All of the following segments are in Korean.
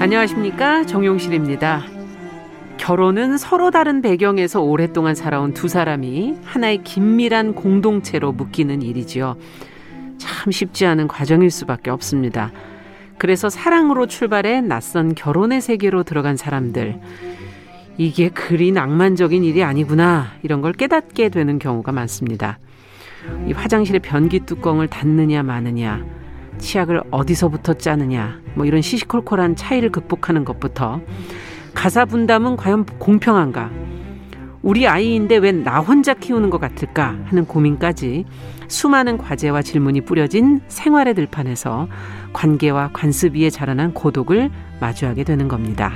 안녕하십니까 정용실입니다. 결혼은 서로 다른 배경에서 오랫동안 살아온 두 사람이 하나의 긴밀한 공동체로 묶이는 일이지요. 참 쉽지 않은 과정일 수밖에 없습니다. 그래서 사랑으로 출발해 낯선 결혼의 세계로 들어간 사람들. 이게 그리 낭만적인 일이 아니구나. 이런 걸 깨닫게 되는 경우가 많습니다. 이 화장실의 변기 뚜껑을 닫느냐 마느냐. 치약을 어디서부터 짜느냐, 뭐 이런 시시콜콜한 차이를 극복하는 것부터 가사 분담은 과연 공평한가? 우리 아이인데 왜 나 혼자 키우는 것 같을까 하는 고민까지 수많은 과제와 질문이 뿌려진 생활의 들판에서 관계와 관습 위에 자라난 고독을 마주하게 되는 겁니다.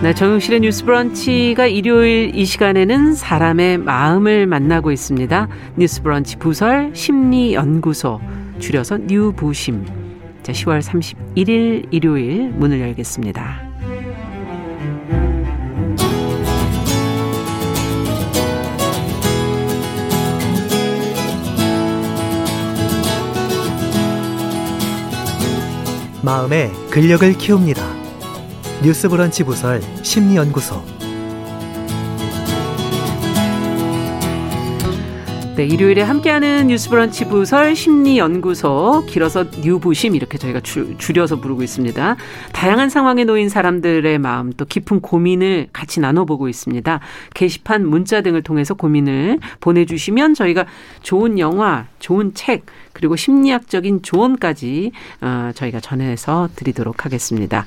네, 정용실의 뉴스 브런치가 일요일 이 시간에는 사람의 마음을 만나고 있습니다. 뉴스 브런치 부설 심리연구소, 줄여서 뉴부심. 자, 10월 31일 일요일 문을 열겠습니다. 마음의 근력을 키웁니다. 뉴스브런치 부설 심리연구소 네, 일요일에 함께하는 뉴스브런치 부설 심리연구소, 길어서 뉴부심 이렇게 저희가 줄, 줄여서 부르고 있습니다. 다양한 상황에 놓인 사람들의 마음 또 깊은 고민을 같이 나눠보고 있습니다. 게시판, 문자 등을 통해서 고민을 보내주시면 저희가 좋은 영화, 좋은 책 그리고 심리학적인 조언까지 어, 저희가 전해서 드리도록 하겠습니다.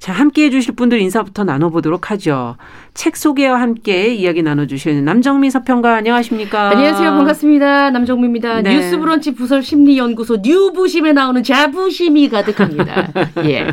자, 함께 해주실 분들 인사부터 나눠보도록 하죠. 책 소개와 함께 이야기 나눠주시는 남정미 서평가 안녕하십니까? 안녕하세요. 반갑습니다. 남정미입니다. 네. 뉴스 브런치 부설 심리연구소 뉴부심에 나오는 자부심이 가득합니다. 예.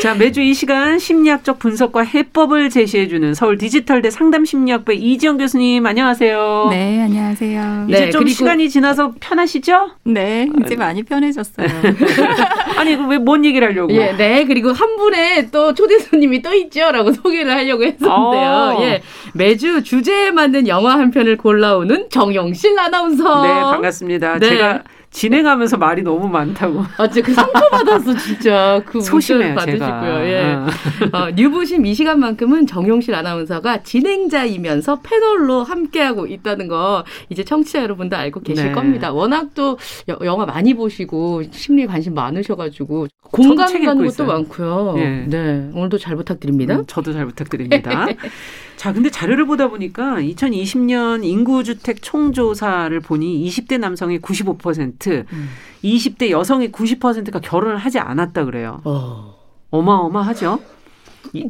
자, 매주 이 시간 심리학적 분석과 해법을 제시해주는 서울 디지털대 상담심리학부 이지영 교수님 안녕하세요. 네, 안녕하세요. 이제 네, 좀 시간이 지나서 편하시죠? 네, 이제 많이 편해졌어요. 아니, 왜 뭔 얘기를 하려고? 예, 네. 그리고 한 분의 또 초대 손님이 또 있죠? 라고 소개를 하려고 했었는데요. 어. 예. 매주 주제에 맞는 영화 한 편을 골라오는 정영실 아나운서. 네, 반갑습니다. 네. 제가 진행하면서 말이 너무 많다고. 아, 진짜 그 상처 받았어, 진짜. 그 소심해요, 받으시고요. 예. 어. 어, 뉴부심 이 시간만큼은 정용실 아나운서가 진행자이면서 패널로 함께하고 있다는 거 이제 청취자 여러분도 알고 계실 네. 겁니다. 워낙 또 여, 영화 많이 보시고 심리에 관심 많으셔가지고 공감 가는 것도 있어요. 많고요. 네. 네. 오늘도 잘 부탁드립니다. 음, 저도 잘 부탁드립니다. 자, 근데 자료를 보다 보니까 2020년 인구주택 총조사를 보니 20대 남성의 95%, 음. 20대 여성의 90%가 결혼을 하지 않았다 그래요. 어. 어마어마하죠?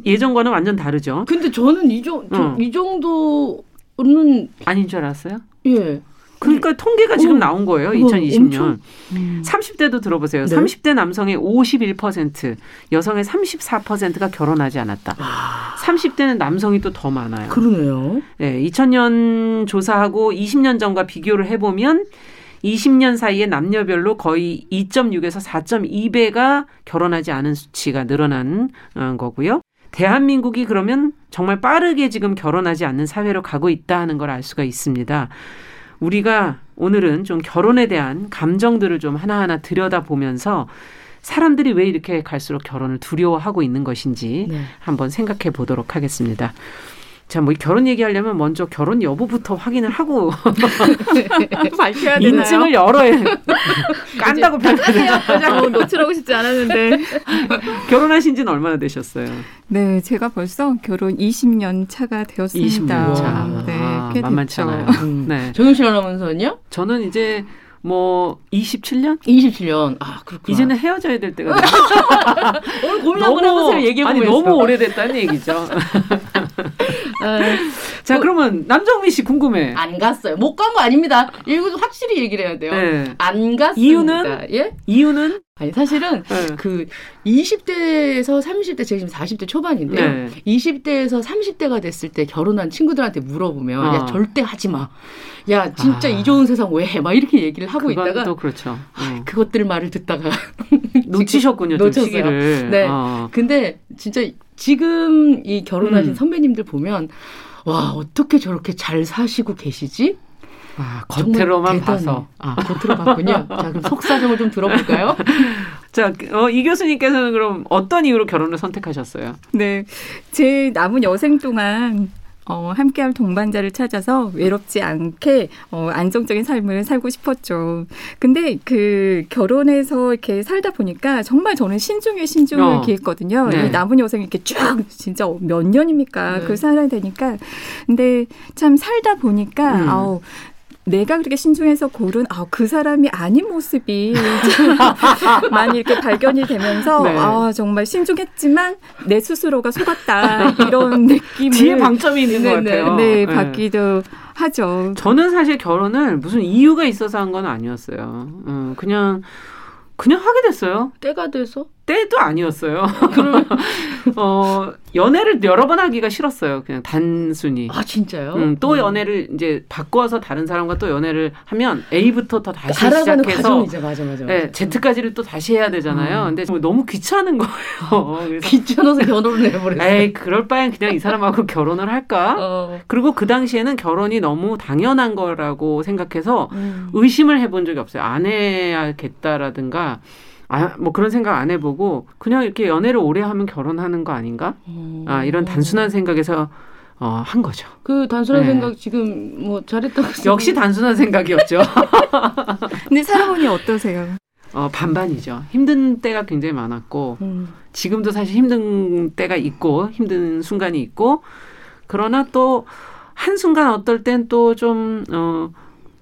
예전과는 완전 다르죠. 근데 저는 이, 정, 어. 이 정도는 아닌 줄 알았어요? 예. 그러니까 통계가 지금 어, 나온 거예요. 2020년. 음. 30대도 들어보세요. 네? 30대 남성의 51%, 여성의 34%가 결혼하지 않았다. 아. 30대는 남성이 또 더 많아요. 그러네요. 네, 2000년 조사하고 20년 전과 비교를 해보면 20년 사이에 남녀별로 거의 2.6에서 4.2배가 결혼하지 않은 수치가 늘어난 어, 거고요. 대한민국이 그러면 정말 빠르게 지금 결혼하지 않는 사회로 가고 있다 하는 걸 알 수가 있습니다. 우리가 오늘은 좀 결혼에 대한 감정들을 좀 하나하나 들여다보면서 사람들이 왜 이렇게 갈수록 결혼을 두려워하고 있는 것인지 네. 한번 생각해 보도록 하겠습니다. 자, 뭐 결혼 얘기하려면 먼저 결혼 여부부터 확인을 하고 밝혀야 되나요? 인증을 열어야 깐다고 밝혀야 어, 노출하고 싶지 않았는데 결혼하신 지는 얼마나 되셨어요? 네, 제가 벌써 결혼 20년 차가 되었습니다. 20년 차. 네, 아, 만만치 않아요. 음. 네. 정윤실 아나운서는요? 저는 이제 뭐 27년? 27년. 아, 그렇구나. 이제는 헤어져야 될 때가 오늘 고민 한번 해보세요. 얘기해 보면 아니 너무 오래됐다는 얘기죠. 아, 자, 뭐, 그러면 남정미 씨 궁금해. 안 갔어요. 못 간 거 아닙니다. 이거 확실히 얘기를 해야 돼요. 네. 안 갔습니다. 이유는? 예? 이유는? 아니 사실은 네. 그 20대에서 30대 제가 지금 40대 초반인데요. 네. 20대에서 30대가 됐을 때 결혼한 친구들한테 물어보면 어. 야 절대 하지 마. 야 진짜 아. 이 좋은 세상 왜 해? 막 이렇게 얘기를 하고 있다가 또 그렇죠. 어. 그것들 말을 듣다가 놓치셨군요, 좀 놓쳤어요. 네. 어. 근데 진짜 지금 이 결혼하신 음. 선배님들 보면 와 어떻게 저렇게 잘 사시고 계시지? 아, 겉으로만. 봐서. 아 겉으로 봤군요. 자 그럼 속 사정을 좀 들어볼까요? 자, 어, 이 교수님께서는 그럼 어떤 이유로 결혼을 선택하셨어요? 네. 제 남은 여생 동안 어, 함께할 동반자를 찾아서 외롭지 않게 어, 안정적인 삶을 살고 싶었죠. 근데 그 결혼해서 이렇게 살다 보니까 정말 저는 신중에 신중을 어. 기했거든요. 네. 이 남은 여생 이렇게 쭉 진짜 몇 년입니까? 네. 그걸 살아야 되니까. 근데 참 살다 보니까 음. 아우 내가 그렇게 신중해서 고른 아, 그 사람이 아닌 모습이 많이 이렇게 발견이 되면서 네. 아 정말 신중했지만 내 스스로가 속았다 이런 느낌을 뒤에 방점이 있는 것 네, 네. 같아요. 네, 네. 받기도 하죠. 저는 사실 결혼을 무슨 이유가 있어서 한 건 아니었어요. 음, 그냥 그냥 하게 됐어요. 때가 돼서 때도 아니었어요. 어, 연애를 여러 번 하기가 싫었어요. 그냥 단순히. 아 진짜요? 음, 또 음. 연애를 이제 바꿔서 다른 사람과 또 연애를 하면 A부터 더 다시 시작해서 과정이죠. 맞아 맞아. 맞아. 네, Z까지를 또 다시 해야 되잖아요. 음. 근데 정말 너무 귀찮은 거예요. 귀찮아서 결혼을 해버렸어요. 에이, 그럴 바엔 그냥 이 사람하고 결혼을 할까? 어. 그리고 그 당시에는 결혼이 너무 당연한 거라고 생각해서 음. 의심을 해본 적이 없어요. 안 해야겠다라든가, 아, 뭐 그런 생각 안 해보고, 그냥 이렇게 연애를 오래 하면 결혼하는 거 아닌가? 아, 이런 단순한 생각에서, 어, 한 거죠. 그 단순한 네. 생각 지금 뭐 잘했다고 역시 단순한 생각이었죠. 근데 사랑원이 어떠세요? 어, 반반이죠. 힘든 때가 굉장히 많았고, 음. 지금도 사실 힘든 때가 있고, 힘든 순간이 있고, 그러나 또, 한순간 어떨 땐 또 좀, 어,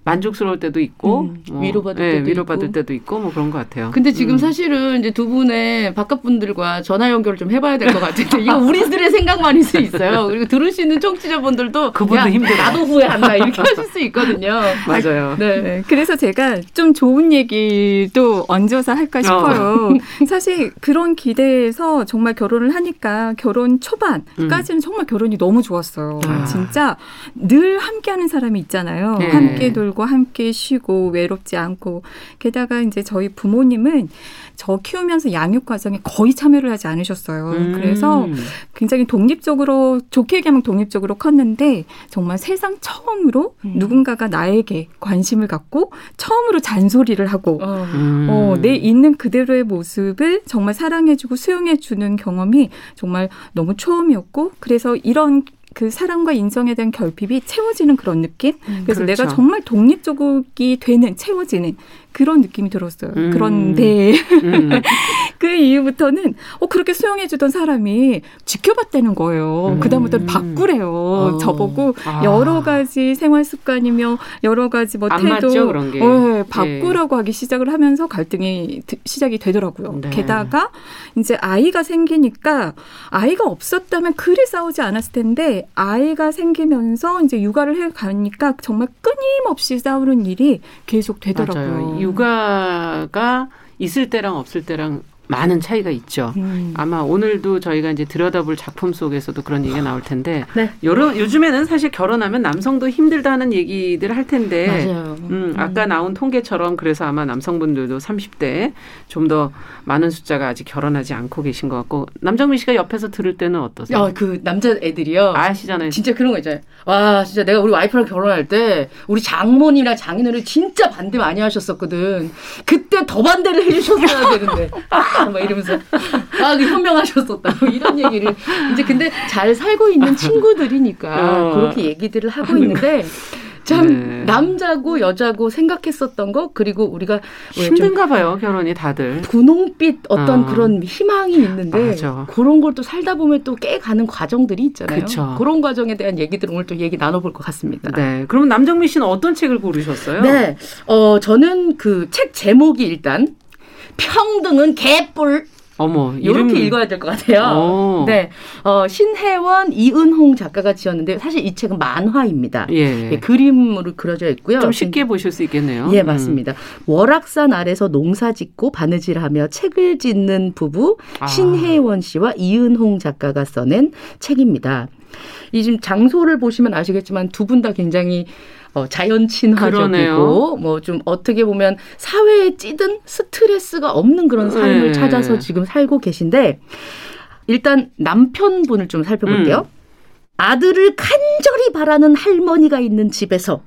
만족스러울 때도 있고, 음, 뭐, 위로받을 예, 때도 위로받을 있고. 때도 있고, 뭐 그런 것 같아요. 근데 지금 음. 사실은 이제 두 분의 바깥 분들과 전화 연결을 좀 해봐야 될 것 같은데 이거 우리들의 생각만일 수 있어요. 그리고 들으시는 청취자분들도 그분도 야, 힘들어. 나도 후회한다 이렇게 하실 수 있거든요. 맞아요. 네. 네, 그래서 제가 좀 좋은 얘기도 얹어서 할까 싶어요. 사실 그런 기대에서 정말 결혼을 하니까 결혼 초반까지는 정말 결혼이 너무 좋았어요. 아. 진짜 늘 함께하는 사람이 있잖아요. 네. 함께 놀고 함께 쉬고 외롭지 않고 게다가 이제 저희 부모님은 저 키우면서 양육 과정에 거의 참여를 하지 않으셨어요. 음. 그래서 굉장히 독립적으로 좋게 얘기하면 독립적으로 컸는데 정말 세상 처음으로 음. 누군가가 나에게 관심을 갖고 처음으로 잔소리를 하고 어. 음. 어, 내 있는 그대로의 모습을 정말 사랑해주고 수용해주는 경험이 정말 너무 처음이었고 그래서 이런 그 사랑과 인정에 대한 결핍이 채워지는 그런 느낌. 그래서 그렇죠. 내가 정말 독립적이 되는 채워지는 그런 느낌이 들었어요. 음. 그런데 음. 그 이후부터는 어 그렇게 수용해 주던 사람이 지켜봤다는 거예요. 음. 그다음부터는 바꾸래요. 어. 저보고 아. 여러 가지 생활 습관이며 여러 가지 뭐안 태도 맞죠, 그런 게. 어, 바꾸라고 하기 시작을 하면서 갈등이 드- 시작이 되더라고요. 네. 게다가 이제 아이가 생기니까 아이가 없었다면 그리 싸우지 않았을 텐데 아이가 생기면서 이제 육아를 해 가니까 정말 끊임없이 싸우는 일이 계속 되더라고요. 육아가 있을 때랑 없을 때랑 많은 차이가 있죠. 음. 아마 오늘도 저희가 이제 들여다볼 작품 속에서도 그런 얘기가 나올 텐데 네. 여러, 요즘에는 사실 결혼하면 남성도 힘들다는 얘기들 할 텐데 맞아요. 음, 아까 나온 통계처럼 그래서 아마 남성분들도 30대 좀 더 많은 숫자가 아직 결혼하지 않고 계신 것 같고 남정민 씨가 옆에서 들을 때는 어떠세요? 야, 그 남자 애들이요. 아시잖아요. 진짜 그런 거 있잖아요. 와, 진짜 내가 우리 와이프랑 결혼할 때 우리 장모님이나 장인어른 진짜 반대 많이 하셨었거든. 그때 더 반대를 해주셨어야 되는데. 아, 막 이러면서. 아, 그 현명하셨었다. 뭐 이런 얘기를. 이제 근데 잘 살고 있는 친구들이니까 어. 그렇게 얘기들을 하고 있는데. 참 네. 남자고 여자고 생각했었던 거 그리고 우리가 힘든가 봐요 결혼이 다들. 분홍빛 어떤 어. 그런 희망이 있는데 맞아. 그런 걸 또 살다 보면 또 깨가는 과정들이 있잖아요. 그쵸. 런 과정에 대한 얘기들 오늘 또 얘기 나눠볼 것 같습니다. 네. 그럼 남정민 씨는 어떤 책을 고르셨어요? 네. 어, 저는 그 책 제목이 일단 평등은 개뿔 어머, 이렇게 이름- 읽어야 될 것 같아요. 어. 네, 어, 신혜원, 이은홍 작가가 지었는데 사실 이 책은 만화입니다. 예. 예, 그림으로 그려져 있고요. 좀 쉽게 보실 수 있겠네요. 예, 음. 맞습니다. 월악산 아래서 농사 짓고 바느질하며 책을 짓는 부부 아. 신혜원 씨와 이은홍 작가가 써낸 책입니다. 이 지금 장소를 보시면 아시겠지만 두 분 다 굉장히 어, 자연 친화적이고. 뭐 좀 어떻게 보면 사회에 찌든 스트레스가 없는 그런 삶을 네. 찾아서 지금 살고 계신데 일단 남편분을 좀 살펴볼게요. 음. 아들을 간절히 바라는 할머니가 있는 집에서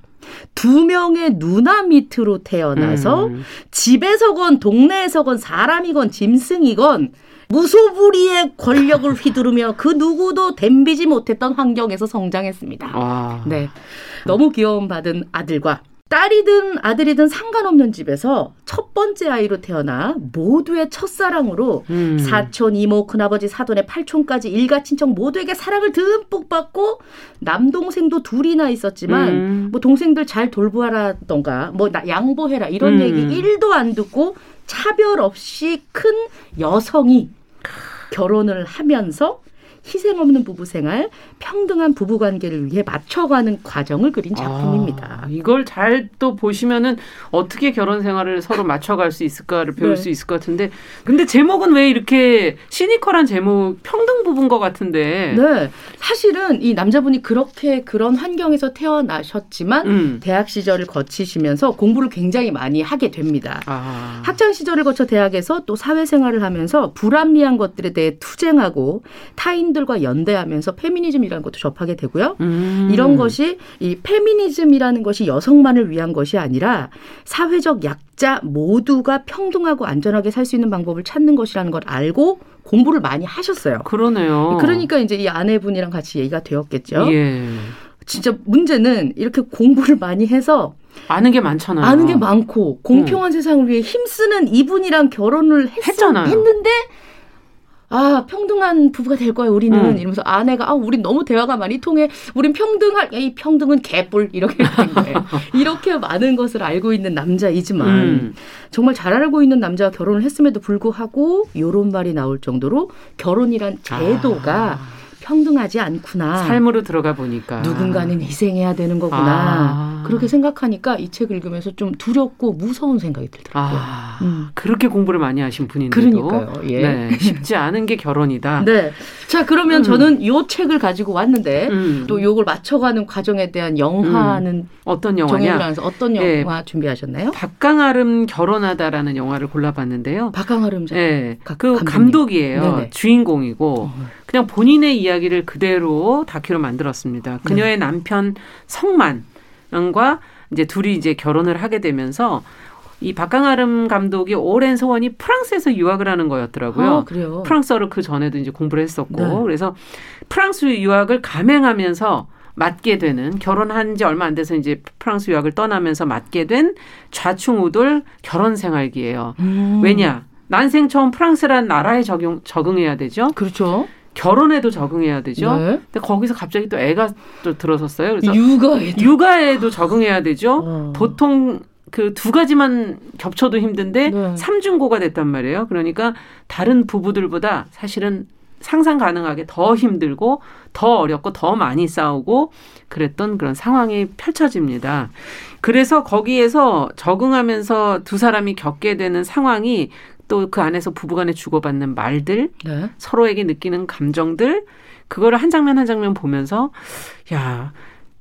두 명의 누나 밑으로 태어나서 음. 집에서건 동네에서건 사람이건 짐승이건 무소불위의 권력을 휘두르며 그 누구도 댐비지 못했던 환경에서 성장했습니다. 와. 네. 너무 귀여움 받은 아들과 딸이든 아들이든 상관없는 집에서 첫 번째 아이로 태어나 모두의 첫사랑으로 음. 사촌, 이모, 큰아버지, 사돈의 팔촌까지 일가 친척 모두에게 사랑을 듬뿍 받고 남동생도 둘이나 있었지만 음. 뭐 동생들 잘 돌보라던가 뭐 나- 양보해라 이런 음. 얘기 일도안 듣고 차별 없이 큰 여성이 결혼을 하면서 희생 없는 부부 생활, 평등한 부부 관계를 위해 맞춰가는 과정을 그린 작품입니다. 아, 이걸 잘 또 보시면은 어떻게 결혼 생활을 서로 맞춰갈 수 있을까를 배울 네. 수 있을 것 같은데 근데 제목은 왜 이렇게 시니컬한 제목 평등 부부인 것 같은데 네. 사실은 이 남자분이 그렇게 그런 환경에서 태어나셨지만 음. 대학 시절을 거치시면서 공부를 굉장히 많이 하게 됩니다. 아. 학창 시절을 거쳐 대학에서 또 사회생활을 하면서 불합리한 것들에 대해 투쟁하고 타인들과 연대하면서 페미니즘 이라는 것도 접하게 되고요. 음. 이런 것이 이 페미니즘이라는 것이 여성만을 위한 것이 아니라 사회적 약자 모두가 평등하고 안전하게 살 수 있는 방법을 찾는 것이라는 걸 알고 공부를 많이 하셨어요. 그러네요. 그러니까 이제 이 아내분이랑 같이 얘기가 되었겠죠. 예. 진짜 문제는 이렇게 공부를 많이 해서 아는 게 많잖아요. 아는 게 많고 공평한 세상을 위해 힘쓰는 이분이랑 결혼을 했, 했잖아요. 했는데 아 평등한 부부가 될 거야 우리는 음. 이러면서 아내가 아 우린 너무 대화가 많이 통해 우린 평등할 이 평등은 개뿔 이렇게 된 거예요 이렇게 많은 것을 알고 있는 남자이지만 음. 정말 잘 알고 있는 남자와 결혼을 했음에도 불구하고 요런 말이 나올 정도로 결혼이란 제도가 아. 평등하지 않구나 삶으로 들어가 보니까 누군가는 희생해야 되는 거구나. 아. 그렇게 생각하니까 이 책을 읽으면서 좀 두렵고 무서운 생각이 들더라고요. 아, 음. 그렇게 공부를 많이 하신 분인데도 그러니까요. 예. 네, 쉽지 않은 게 결혼이다. 네. 자, 그러면 음. 저는 요 책을 가지고 왔는데 음. 또 요걸 맞춰가는 과정에 대한 영화는 어떤 정해를 영화냐? 어떤 예. 영화 준비하셨나요? 박강아름 결혼하다라는 영화를 골라봤는데요. 박강아름 작 예, 가- 그. 감독이에요. 네네. 주인공이고 그냥 본인의 이야기를 그대로 다큐로 만들었습니다. 네. 그녀의 남편 성만과 이제 둘이 이제 결혼을 하게 되면서 이 박강아름 감독이 오랜 소원이 프랑스에서 유학을 하는 거였더라고요. 아, 그래요. 프랑스어를 그 전에도 이제 공부를 했었고 네. 그래서 프랑스 유학을 감행하면서 맞게 되는 결혼한 지 얼마 안 돼서 이제 프랑스 유학을 떠나면서 맞게 된 좌충우돌 결혼 생활기예요. 음. 왜냐? 난생 처음 프랑스라는 나라에 적용 적응해야 되죠. 그렇죠. 결혼에도 적응해야 되죠. 네. 근데 거기서 갑자기 또 애가 또 들어섰어요. 그래서 육아에 육아에도 적응해야 되죠. 어. 보통 그 두 가지만 겹쳐도 힘든데 네. 삼중고가 됐단 말이에요. 그러니까 다른 부부들보다 사실은 상상 가능하게 더 힘들고 더 어렵고 더 많이 싸우고 그랬던 그런 상황이 펼쳐집니다. 그래서 거기에서 적응하면서 두 사람이 겪게 되는 상황이 또 그 안에서 부부간에 주고받는 말들, 네. 서로에게 느끼는 감정들, 그거를 한 장면 한 장면 보면서 야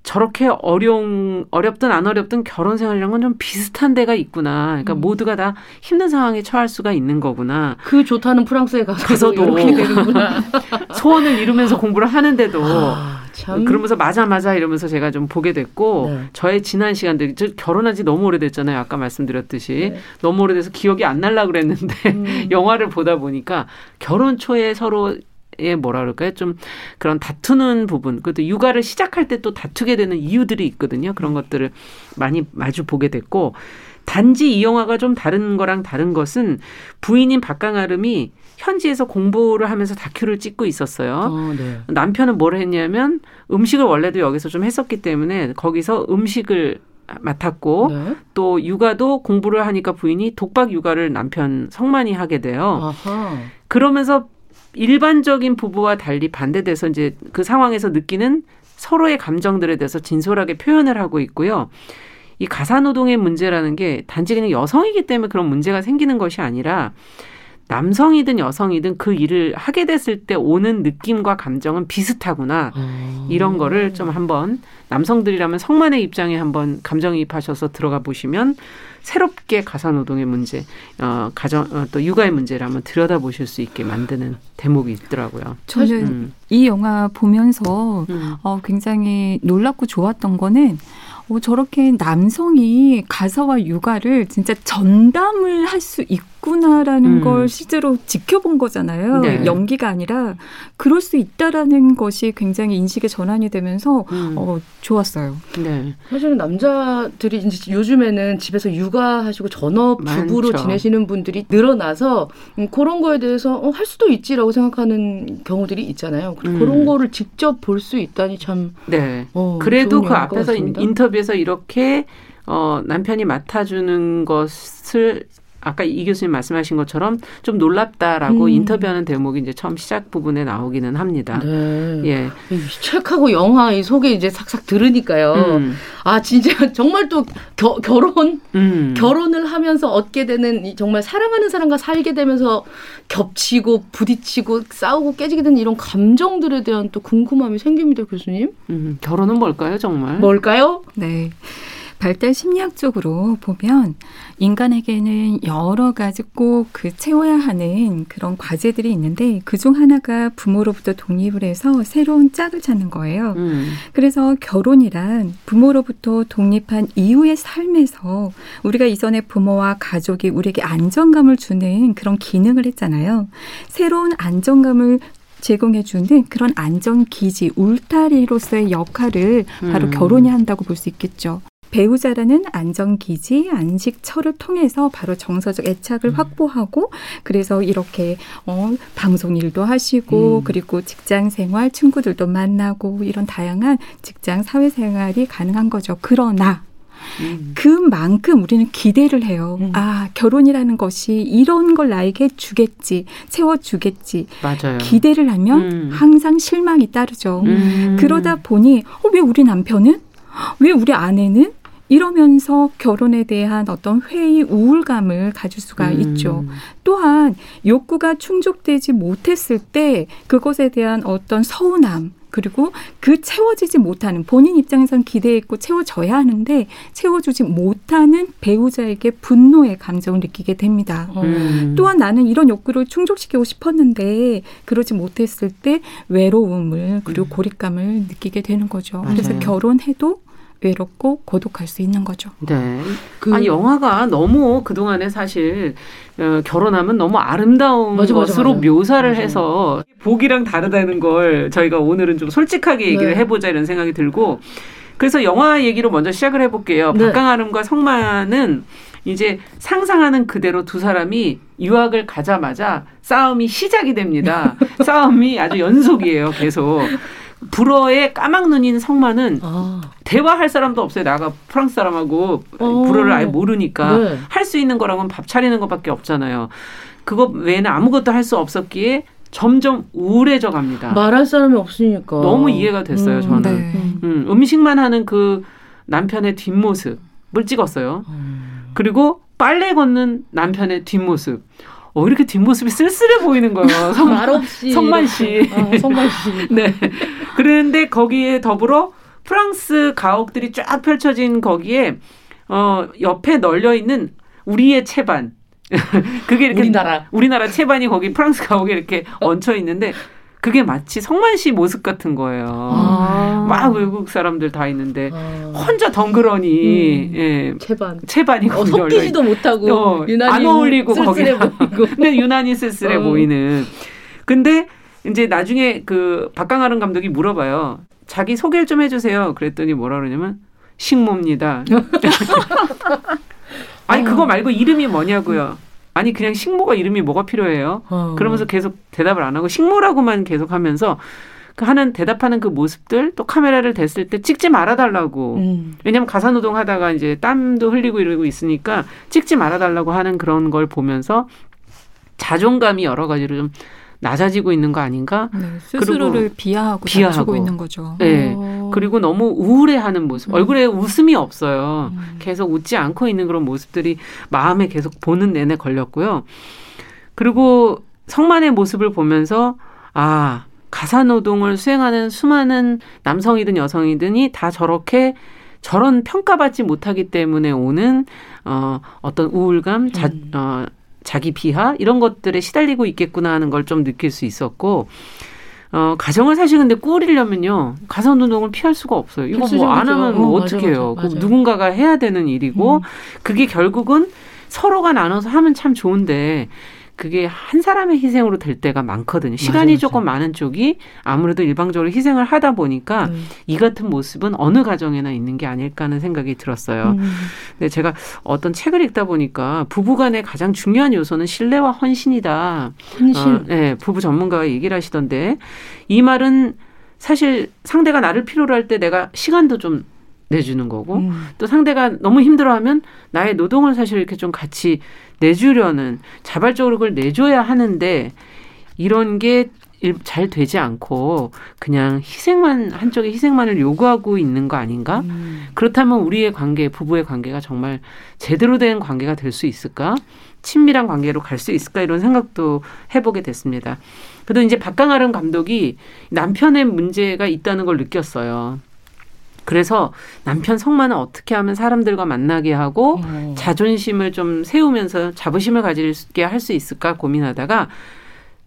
저렇게 어려운 어렵든 안 어렵든 결혼 생활이란 건좀 비슷한 데가 있구나. 그러니까 음. 모두가 다 힘든 상황에 처할 수가 있는 거구나. 그 좋다는 프랑스에 가서도 가서도. 소원을 이루면서 공부를 하는데도 아, 참. 그러면서 맞아 맞아 이러면서 제가 좀 보게 됐고 네. 저의 지난 시간들 저 결혼한 지 너무 오래됐잖아요. 아까 말씀드렸듯이 네. 너무 오래돼서 기억이 안 날라 그랬는데 음. 영화를 보다 보니까 결혼 초에 서로 의 뭐라 그럴까요? 좀 그런 다투는 부분, 그것도 육아를 시작할 때 또 다투게 되는 이유들이 있거든요. 그런 것들을 많이 마주 보게 됐고, 단지 이 영화가 좀 다른 거랑 다른 것은 부인인 박강아름이 현지에서 공부를 하면서 다큐를 찍고 있었어요. 어, 네. 남편은 뭘 했냐면 음식을 원래도 여기서 좀 했었기 때문에 거기서 음식을 맡았고 네. 또 육아도 공부를 하니까 부인이 독박 육아를 남편 성만이 하게 돼요. 아하. 그러면서 일반적인 부부와 달리 반대돼서 이제 그 상황에서 느끼는 서로의 감정들에 대해서 진솔하게 표현을 하고 있고요. 이 가사노동의 문제라는 게 단지 그냥 여성이기 때문에 그런 문제가 생기는 것이 아니라 남성이든 여성이든 그 일을 하게 됐을 때 오는 느낌과 감정은 비슷하구나. 어. 이런 거를 좀 한번 남성들이라면 성만의 입장에 한번 감정이입하셔서 들어가 보시면 새롭게 가사노동의 문제, 어, 가정, 어, 또 육아의 문제를 한번 들여다 보실 수 있게 만드는 대목이 있더라고요. 저는 음. 이 영화 보면서 음. 어, 굉장히 놀랍고 좋았던 거는 어, 저렇게 남성이 가사와 육아를 진짜 전담을 할 수 있 구나라는 음. 걸 실제로 지켜본 거잖아요. 네. 연기가 아니라 그럴 수 있다라는 것이 굉장히 인식의 전환이 되면서 음. 어, 좋았어요. 네. 사실은 남자들이 이제 요즘에는 집에서 육아하시고 전업 주부로. 지내시는 분들이 늘어나서 음, 그런 거에 대해서 어, 할 수도 있지라고 생각하는 경우들이 있잖아요. 음. 그런 거를 직접 볼 수 있다니 참 네. 어, 그래도 그 앞에서 인-. 인터뷰에서 이렇게 어, 남편이 맡아주는 것을 아까 이 교수님 말씀하신 것처럼 좀 놀랍다라고 음. 인터뷰하는 대목이 이제 처음 시작 부분에 나오기는 합니다. 네. 예. 이 책하고 영화 이 소개 이제 삭삭 들으니까요. 음. 아 진짜 정말 또 겨, 결혼 음. 결혼을 하면서 얻게 되는 이 정말 사랑하는 사람과 살게 되면서 겹치고 부딪히고 싸우고 깨지게 되는 이런 감정들에 대한 또 궁금함이 생깁니다, 교수님. 음. 결혼은 뭘까요, 정말? 뭘까요? 네. 발달 심리학적으로 보면 인간에게는 여러 가지 꼭 그 채워야 하는 그런 과제들이 있는데 그중 하나가 부모로부터 독립을 해서 새로운 짝을 찾는 거예요. 음. 그래서 결혼이란 부모로부터 독립한 이후의 삶에서 우리가 이전에 부모와 가족이 우리에게 안정감을 주는 그런 기능을 했잖아요. 새로운 안정감을 제공해주는 그런 안정기지, 울타리로서의 역할을 바로 음. 결혼이 한다고 볼 수 있겠죠. 배우자라는 안정기지, 안식처를 통해서 바로 정서적 애착을 확보하고 그래서 이렇게 어, 방송 일도 하시고 음. 그리고 직장 생활, 친구들도 만나고 이런 다양한 직장 사회 생활이 가능한 거죠. 그러나 음. 그만큼 우리는 기대를 해요. 음. 아, 결혼이라는 것이 이런 걸 나에게 주겠지, 채워주겠지. 맞아요. 기대를 하면 음. 항상 실망이 따르죠. 음. 그러다 보니, 어, 왜 우리 남편은? 왜 우리 아내는? 이러면서 결혼에 대한 어떤 회의, 우울감을 가질 수가 음. 있죠. 또한 욕구가 충족되지 못했을 때 그것에 대한 어떤 서운함, 그리고 그 채워지지 못하는 본인 입장에선 기대했고 채워져야 하는데 채워주지 못하는 배우자에게 분노의 감정을 느끼게 됩니다. 음. 또한 나는 이런 욕구를 충족시키고 싶었는데 그러지 못했을 때 외로움을 그리고 음. 고립감을 느끼게 되는 거죠. 맞아요. 그래서 결혼해도 외롭고 고독할 수 있는 거죠. 네. 그- 아니 영화가 너무 그 동안에 사실 어, 결혼하면 너무 아름다운 맞아, 것으로 맞아. 묘사를 맞아. 해서 보기랑 다르다는 걸 저희가 오늘은 좀 솔직하게 얘기를 네. 해보자 이런 생각이 들고 그래서 영화 얘기로 먼저 시작을 해볼게요. 네. 박강아름과 성만은 이제 상상하는 그대로 두 사람이 유학을 가자마자 싸움이 시작이 됩니다. 싸움이 아주 연속이에요, 계속. 불어의 까막 눈인 성만은 아, 대화할 사람도 없어요. 나가 프랑스 사람하고 어. 불어를 아예 모르니까 네. 할수 있는 거라고는 밥 차리는 것밖에 없잖아요. 그거 외에는 아무것도 할 수 없었기에 점점 우울해져 갑니다. 말할 사람이 없으니까 너무 이해가 됐어요, 저는. 네. 음. 음, 음식만 하는 그 남편의 뒷모습을 찍었어요. 그리고 빨래 걷는 남편의 뒷모습. 어, 이렇게 뒷모습이 쓸쓸해 보이는 거예요. 성, 말없이 성만 씨. 아, 성만 씨. 네. 그런데 거기에 더불어 프랑스 가옥들이 쫙 펼쳐진 거기에 어 옆에 널려 있는 우리의 채반. 그게 이렇게 우리나라. 우리나라 채반이 거기 프랑스 가옥에 이렇게 얹혀 있는데 그게 마치 성만 씨 모습 같은 거예요. 아. 막 외국 사람들 다 있는데 아, 혼자 덩그러니 음. 예, 채반. 채반이 어, 섞이지도 못하고 어, 유난히 안 어울리고. 보이고. 근데 유난히 쓸쓸해 어. 보이는. 근데 이제 나중에 그 박강아름 감독이 물어봐요. 자기 소개를 좀 해주세요. 그랬더니 뭐라 그러냐면 식모입니다. 아니 그거 말고 이름이 뭐냐고요. 아니 그냥 식모가 이름이 뭐가 필요해요? 어. 그러면서 계속 대답을 안 하고 식모라고만 계속 하면서 그 하는 대답하는 그 모습들 또 카메라를 댔을 때 찍지 말아달라고 음. 왜냐면 가사 노동 하다가 이제 땀도 흘리고 이러고 있으니까 찍지 말아달라고 하는 그런 걸 보면서 자존감이 여러 가지로 좀 낮아지고 있는 거 아닌가? 네, 스스로를 비하하고 비하하고. 낮추고 있는 거죠. 네. 어. 그리고 너무 우울해하는 모습, 음. 얼굴에 웃음이 없어요. 음. 계속 웃지 않고 있는 그런 모습들이 마음에 계속 보는 내내 걸렸고요. 그리고 성만의 모습을 보면서 아 가사 노동을 수행하는 수많은 남성이든 여성이든이 다 저렇게 저런 평가받지 못하기 때문에 오는 어 어떤 우울감, 자, 음. 어, 자기 비하 이런 것들에 시달리고 있겠구나 하는 걸 좀 느낄 수 있었고 어 가정을 사실 근데 꾸리려면요 가사 노동을 피할 수가 없어요. 이거 뭐 안. 하면 어, 뭐 맞아, 어떻게 해요? 그. 누군가가 해야 되는 일이고 음. 그게 결국은 서로가 나눠서 하면 참 좋은데 그게 한 사람의 희생으로 될 때가 많거든요. 시간이 맞아. 조금 많은 쪽이 아무래도 일방적으로 희생을 하다 보니까 음. 이 같은 모습은 어느 가정에나 있는 게 아닐까 하는 생각이 들었어요. 음. 근데 제가 어떤 책을 읽다 보니까 부부간의 가장 중요한 요소는 신뢰와 헌신이다. 헌신. 어, 네, 부부 전문가가 얘기를 하시던데 이 말은 사실 상대가 나를 필요로 할 때 내가 시간도 좀 내주는 거고 음. 또 상대가 너무 힘들어하면 나의 노동을 사실 이렇게 좀 같이 내주려는 자발적으로 그걸 내줘야 하는데 이런 게 잘 되지 않고 그냥 희생만 한쪽에 희생만을 요구하고 있는 거 아닌가? 음. 그렇다면 우리의 관계, 부부의 관계가 정말 제대로 된 관계가 될 수 있을까? 친밀한 관계로 갈 수 있을까? 이런 생각도 해보게 됐습니다. 그래도 이제 박강아름 감독이 남편의 문제가 있다는 걸 느꼈어요. 그래서 남편 성만을 어떻게 하면 사람들과 만나게 하고 어. 자존심을 좀 세우면서 자부심을 가지게 할 수 있을까 고민하다가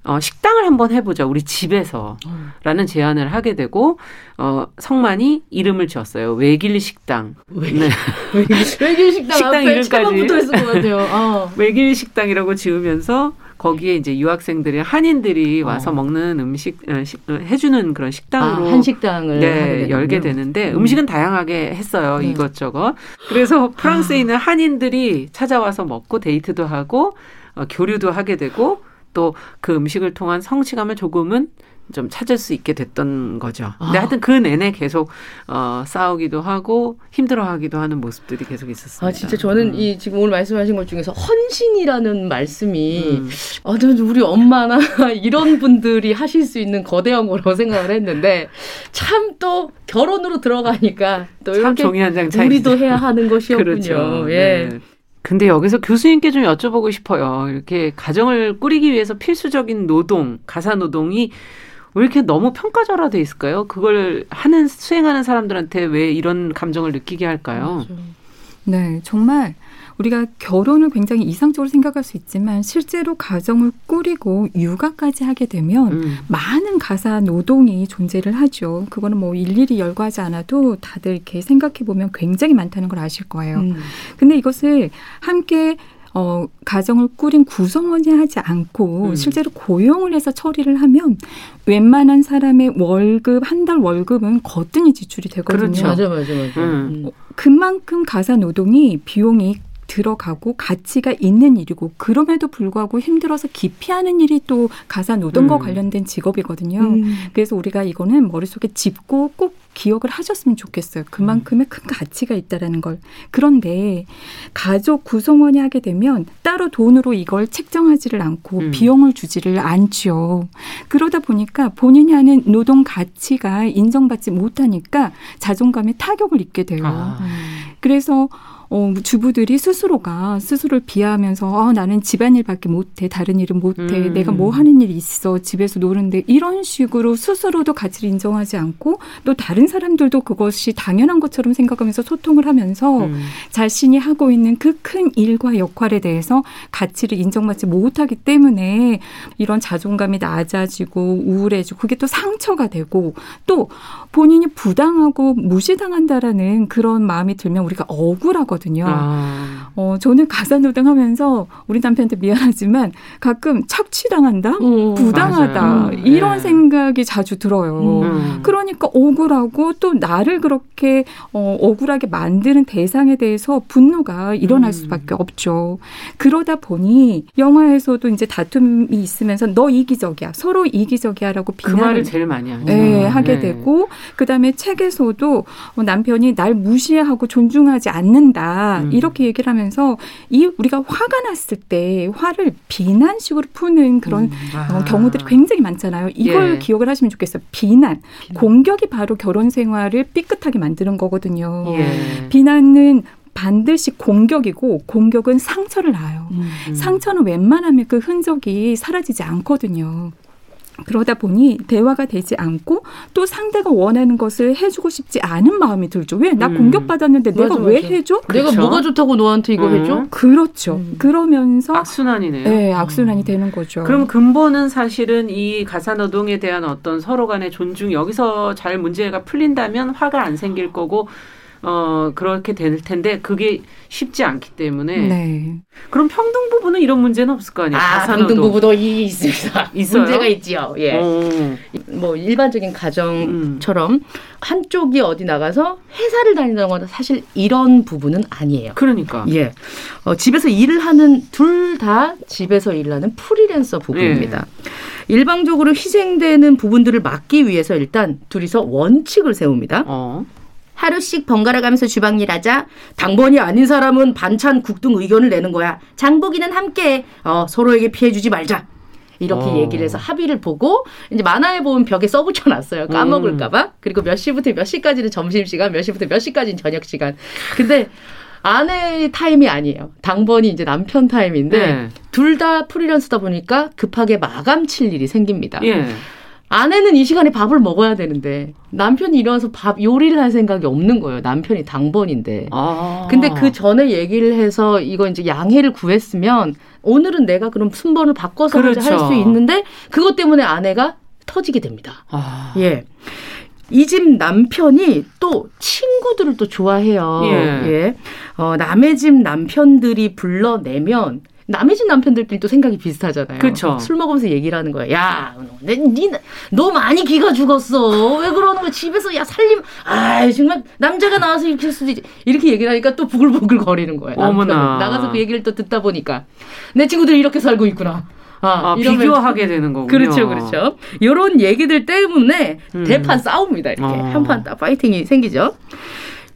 어, 식당을 한번 해보자 우리 집에서 어. 라는 제안을 하게 되고 어, 성만이 이름을 지었어요 외길 식당 외길, 네. 외길 식당 식당 앞에 이름까지. 붙어 있을 것 같아요. 어. 외길 식당이라고 지으면서 거기에 이제 유학생들이 한인들이 와서 어. 먹는 음식 어, 식- 어, 해주는 그런 아, 식당으로 한식당을 하게 네. 열게 되는데 음. 음식은 다양하게 했어요. 네. 이것저것. 그래서 프랑스에 있는 한인들이 찾아와서 먹고 데이트도 하고 어, 교류도 하게 되고 또 그 음식을 통한 성취감을 조금은 좀 찾을 수 있게 됐던 거죠. 근데 아. 하여튼 그 내내 계속 어, 싸우기도 하고 힘들어하기도 하는 모습들이 계속 있었습니다. 아 진짜 저는 음. 이 지금 오늘 말씀하신 것 중에서 헌신이라는 말씀이 음. 아, 우리 엄마나 이런 분들이 하실 수 있는 거대한 거라고 생각을 했는데 참 또 결혼으로 들어가니까 또참 이렇게 종이 한장 차이. 우리도 해야 하는 것이었군요. 그렇죠. 예. 네. 근데 여기서 교수님께 좀 여쭤보고 싶어요. 이렇게 가정을 꾸리기 위해서 필수적인 노동, 가사 노동이 왜 이렇게 너무 평가절하돼 있을까요? 그걸 하는 수행하는 사람들한테 왜 이런 감정을 느끼게 할까요? 맞아. 네, 정말 우리가 결혼을 굉장히 이상적으로 생각할 수 있지만 실제로 가정을 꾸리고 육아까지 하게 되면 음. 많은 가사 노동이 존재를 하죠. 그거는 뭐 일일이 열거하지 않아도 다들 이렇게 생각해 보면 굉장히 많다는 걸 아실 거예요. 음. 근데 이것을 함께 어, 가정을 꾸린 구성원이 하지 않고 음. 실제로 고용을 해서 처리를 하면 웬만한 사람의 월급, 한 달 월급은 거뜬히 지출이 되거든요. 그렇죠. 맞아 맞아 맞아. 음. 음. 그만큼 가사 노동이 비용이 들어가고 가치가 있는 일이고 그럼에도 불구하고 힘들어서 기피하는 일이 또 가사 노동과 음. 관련된 직업이거든요. 음. 그래서 우리가 이거는 머릿속에 짚고 꼭 기억을 하셨으면 좋겠어요. 그만큼의 큰 가치가 있다라는 걸. 그런데 가족 구성원이 하게 되면 따로 돈으로 이걸 책정하지를 않고 음. 비용을 주지를 않죠. 그러다 보니까 본인이 하는 노동 가치가 인정받지 못하니까 자존감에 타격을 입게 돼요. 아. 그래서 어, 주부들이 스스로가 스스로를 비하하면서 아, 나는 집안일밖에 못해 다른 일은 못해 음. 내가 뭐 하는 일이 있어 집에서 노는데 이런 식으로 스스로도 가치를 인정하지 않고 또 다른 사람들도 그것이 당연한 것처럼 생각하면서 소통을 하면서 음. 자신이 하고 있는 그 큰 일과 역할에 대해서 가치를 인정받지 못하기 때문에 이런 자존감이 낮아지고 우울해지고 그게 또 상처가 되고 또 본인이 부당하고 무시당한다라는 그런 마음이 들면 우리가 억울하거든요. 아. 어, 저는 가사노동 하면서 우리 남편한테 미안하지만 가끔 착취당한다? 어. 부당하다. 맞아요. 이런 네. 생각이 자주 들어요. 음. 음. 그러니 그러니까 억울하고 또 나를 그렇게 어, 억울하게 만드는 대상에 대해서 분노가 일어날 음. 수밖에 없죠. 그러다 보니 영화에서도 이제 다툼이 있으면서 너 이기적이야, 서로 이기적이야라고 그 말을 비난을 제일 많이 하죠. 네, 하게 네. 되고 그다음에 책에서도 어, 남편이 날 무시하고 존중하지 않는다 음. 이렇게 얘기를 하면서 이 우리가 화가 났을 때 화를 비난식으로 푸는 그런 음. 어, 아. 경우들이 굉장히 많잖아요. 이걸 예. 기억을 하시면 좋겠어요. 비난, 공격이 바로 결혼 생활을 삐끗하게 만드는 거거든요. 예. 비난은 반드시 공격이고 공격은 상처를 낳아요. 음. 상처는 웬만하면 그 흔적이 사라지지 않거든요. 그러다 보니 대화가 되지 않고 또 상대가 원하는 것을 해주고 싶지 않은 마음이 들죠. 왜? 나 음. 공격받았는데 내가 맞아, 왜 맞아. 해줘? 내가 그쵸? 뭐가 좋다고 너한테 이거 음. 해줘? 그렇죠. 음. 그러면서 악순환이네요. 네, 악순환이 되는 거죠. 그럼 근본은 사실은 이 가사노동에 대한 어떤 서로 간의 존중 여기서 잘 문제가 풀린다면 화가 안 생길 거고 어 그렇게 될 텐데 그게 쉽지 않기 때문에 네. 그럼 평등 부부는 이런 문제는 없을 거 아니에요. 아. 평등 부부도 이 있습니다. 있어요? 문제가 있지요. 예. 어. 뭐 일반적인 음. 가정처럼 한쪽이 어디 나가서 회사를 다니는 건 사실 이런 부분은 아니에요. 그러니까. 예. 어, 집에서 일을 하는 둘 다 집에서 일하는 프리랜서 부부입니다. 예. 일방적으로 희생되는 부분들을 막기 위해서 일단 둘이서 원칙을 세웁니다. 어. 하루씩 번갈아 가면서 주방 일하자. 당번이 아닌 사람은 반찬, 국 등 의견을 내는 거야. 장보기는 함께 어, 서로에게 피해 주지 말자. 이렇게 어. 얘기를 해서 합의를 보고 이제 만화에 보면 벽에 써붙여 놨어요. 까먹을까봐. 그리고 몇 시부터 몇 시까지는 점심 시간, 몇 시부터 몇 시까지는 저녁 시간. 근데 아내 타임이 아니에요. 당번이 이제 남편 타임인데 네. 둘다 프리랜서다 보니까 급하게 마감 칠 일이 생깁니다. 예. 아내는 이 시간에 밥을 먹어야 되는데 남편이 일어나서 밥 요리를 할 생각이 없는 거예요. 남편이 당번인데. 아. 근데 그 전에 얘기를 해서 이거 이제 양해를 구했으면 오늘은 내가 그럼 순번을 바꿔서 그렇죠. 할수 있는데 그것 때문에 아내가 터지게 됩니다. 아. 예. 이 집 남편이 또 친구들을 또 좋아해요. 예. 예. 어, 남의 집 남편들이 불러내면 남의 집 남편들끼리 또 생각이 비슷하잖아요. 그쵸. 술 먹으면서 얘기를 하는 거야. 야, 내, 니, 너 많이 기가 죽었어. 왜 그러는 거야? 집에서 야 살림. 아, 정말 남자가 나와서 이렇게 할 수도 있지. 이렇게 얘기를 하니까 또 부글부글 거리는 거예요. 남편은. 어머나. 나가서 그 얘기를 또 듣다 보니까 내 친구들이 이렇게 살고 있구나. 아, 이러면 비교하게 되는 거군요. 그렇죠, 그렇죠. 요런 얘기들 때문에 음. 대판 싸웁니다. 이렇게 어. 한판 딱 파이팅이 생기죠.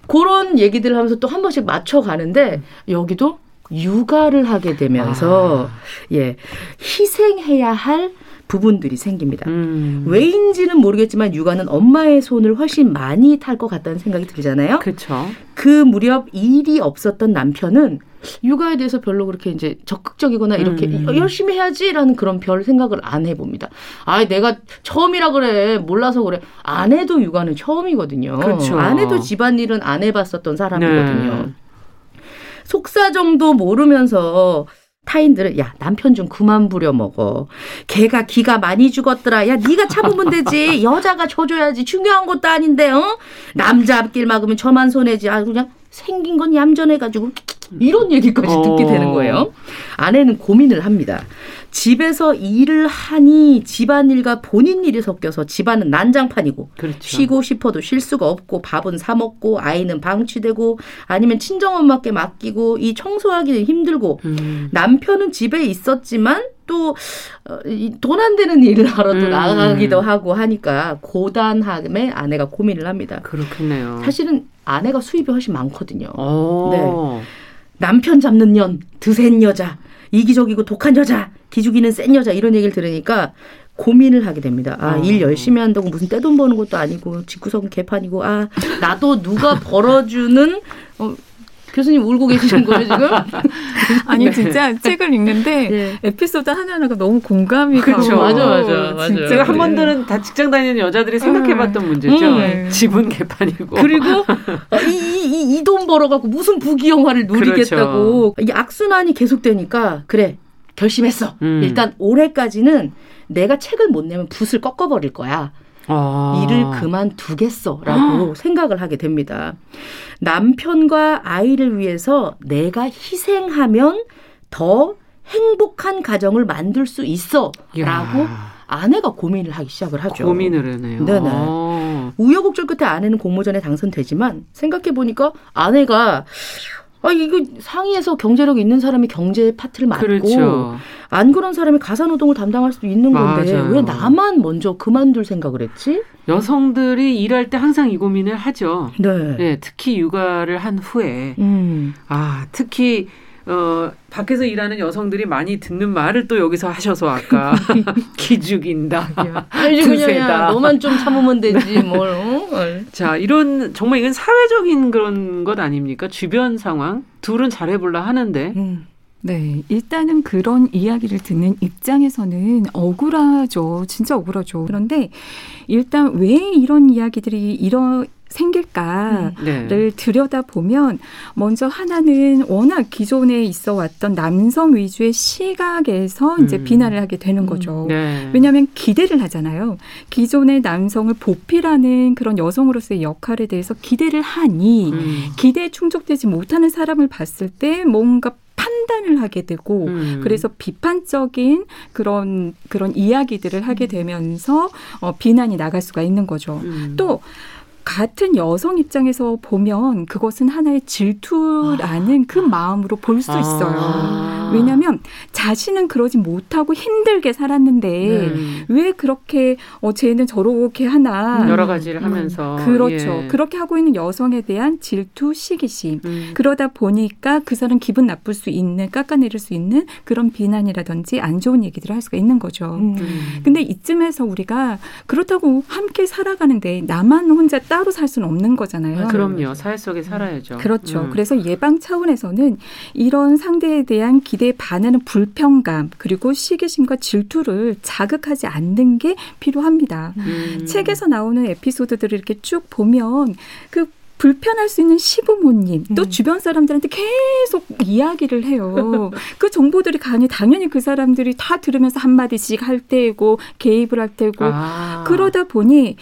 그런 얘기들을 하면서 또 한 번씩 맞춰 가는데 여기도 육아를 하게 되면서 예 희생해야 할 부분들이 생깁니다. 음. 왜인지는 모르겠지만 육아는 엄마의 손을 훨씬 많이 탈 것 같다는 생각이 들잖아요. 그렇죠. 그 무렵 일이 없었던 남편은 육아에 대해서 별로 그렇게 이제 적극적이거나 이렇게 음. 열심히 해야지라는 그런 별 생각을 안 해봅니다. 아, 내가 처음이라 그래 몰라서 그래. 안 해도 육아는 처음이거든요. 그렇죠. 안 해도 집안일은 안 해봤었던 사람이거든요. 네. 속사정도 모르면서 타인들은 야 남편 좀 그만 부려 먹어. 걔가 기가 많이 죽었더라. 야 네가 참으면 되지. 여자가 줘줘야지. 중요한 것도 아닌데 어? 남자 앞길 막으면 저만 손해지. 아 그냥 생긴 건 얌전해가지고 이런 얘기까지 듣게 어. 되는 거예요. 아내는 고민을 합니다. 집에서 일을 하니 집안일과 본인 일이 섞여서 집안은 난장판이고 그렇죠. 쉬고 싶어도 쉴 수가 없고 밥은 사 먹고 아이는 방치되고 아니면 친정엄마께 맡기고 이 청소하기는 힘들고 음. 남편은 집에 있었지만 또돈 안 되는 일을 하러 또 음. 나가기도 하고 하니까 고단함에 아내가 고민을 합니다. 그렇겠네요. 사실은 아내가 수입이 훨씬 많거든요. 어. 남편 잡는 년, 드센 여자, 이기적이고 독한 여자, 기죽이는 센 여자 이런 얘기를 들으니까 고민을 하게 됩니다. 아, 어. 일 열심히 한다고 무슨 떼돈 버는 것도 아니고 집구석은 개판이고 아, 나도 누가 벌어주는 어, 교수님 울고 계시는 거예요, 지금? 아니 네. 진짜 책을 읽는데 예. 에피소드 하나하나가 너무 공감이 그렇죠. 가고 맞아, 맞아, 맞아. 진짜 제가 한 그래. 번들은 다 직장 다니는 여자들이 생각해봤던 문제죠. 음. 집은 개판이고. 그리고 이돈 벌어갖고 무슨 부귀영화를 누리겠다고 이 악순환이 계속되니까 그래 결심했어. 음. 일단 올해까지는 내가 책을 못 내면 붓을 꺾어버릴 거야. 아. 일을 그만두겠어라고 생각을 하게 됩니다. 남편과 아이를 위해서 내가 희생하면 더 행복한 가정을 만들 수 있어라고 아내가 고민을 하기 시작을 하죠. 고민을 하네요. 네네. 어. 어. 우여곡절 끝에 아내는 공모전에 당선되지만 생각해 보니까 아내가 아 이거 상위에서 경제력 있는 사람이 경제 파트를 맡고 그렇죠. 안 그런 사람이 가사 노동을 담당할 수도 있는 건데 맞아요. 왜 나만 먼저 그만둘 생각을 했지? 여성들이 일할 때 항상 이 고민을 하죠. 네. 네, 특히 육아를 한 후에 음. 아 특히 어 밖에서 일하는 여성들이 많이 듣는 말을 또 여기서 하셔서 아까 기죽인다. 그냥 너만 좀 참으면 되지 뭘. 어? 자 이런 정말 이건 사회적인 그런 것 아닙니까? 주변 상황 둘은 잘해볼라 하는데 음. 네, 일단은 그런 이야기를 듣는 입장에서는 억울하죠. 진짜 억울하죠. 그런데 일단 왜 이런 이야기들이 이런 생길까를 네. 들여다 보면 먼저 하나는 워낙 기존에 있어 왔던 남성 위주의 시각에서 이제 음. 비난을 하게 되는 거죠. 네. 왜냐하면 기대를 하잖아요. 기존의 남성을 보필하는 그런 여성으로서의 역할에 대해서 기대를 하니 음. 기대에 충족되지 못하는 사람을 봤을 때 뭔가 판단을 하게 되고 음. 그래서 비판적인 그런 그런 이야기들을 하게 되면서 어, 비난이 나갈 수가 있는 거죠. 음. 또 같은 여성 입장에서 보면 그것은 하나의 질투라는 그 마음으로 볼 수 있어요. 아. 왜냐하면 자신은 그러지 못하고 힘들게 살았는데 음. 왜 그렇게 어 쟤는 저렇게 하나 여러 가지를 하면서 그렇죠. 예. 그렇게 하고 있는 여성에 대한 질투, 시기심. 음. 그러다 보니까 그 사람 기분 나쁠 수 있는, 깎아내릴 수 있는 그런 비난이라든지 안 좋은 얘기들을 할 수가 있는 거죠. 음. 근데 이쯤에서 우리가 그렇다고 함께 살아가는데 나만 혼자 따로 살 수는 없는 거잖아요. 그럼요. 사회 속에 살아야죠. 그렇죠. 음. 그래서 예방 차원에서는 이런 상대에 대한 기대에 반하는 불평감 그리고 시기심과 질투를 자극하지 않는 게 필요합니다. 음. 책에서 나오는 에피소드들을 이렇게 쭉 보면 그 불편할 수 있는 시부모님 또 음. 주변 사람들한테 계속 이야기를 해요. 그 정보들이 가니 당연히 그 사람들이 다 들으면서 한 마디씩 할 때고 개입을 할 때고 아. 그러다 보니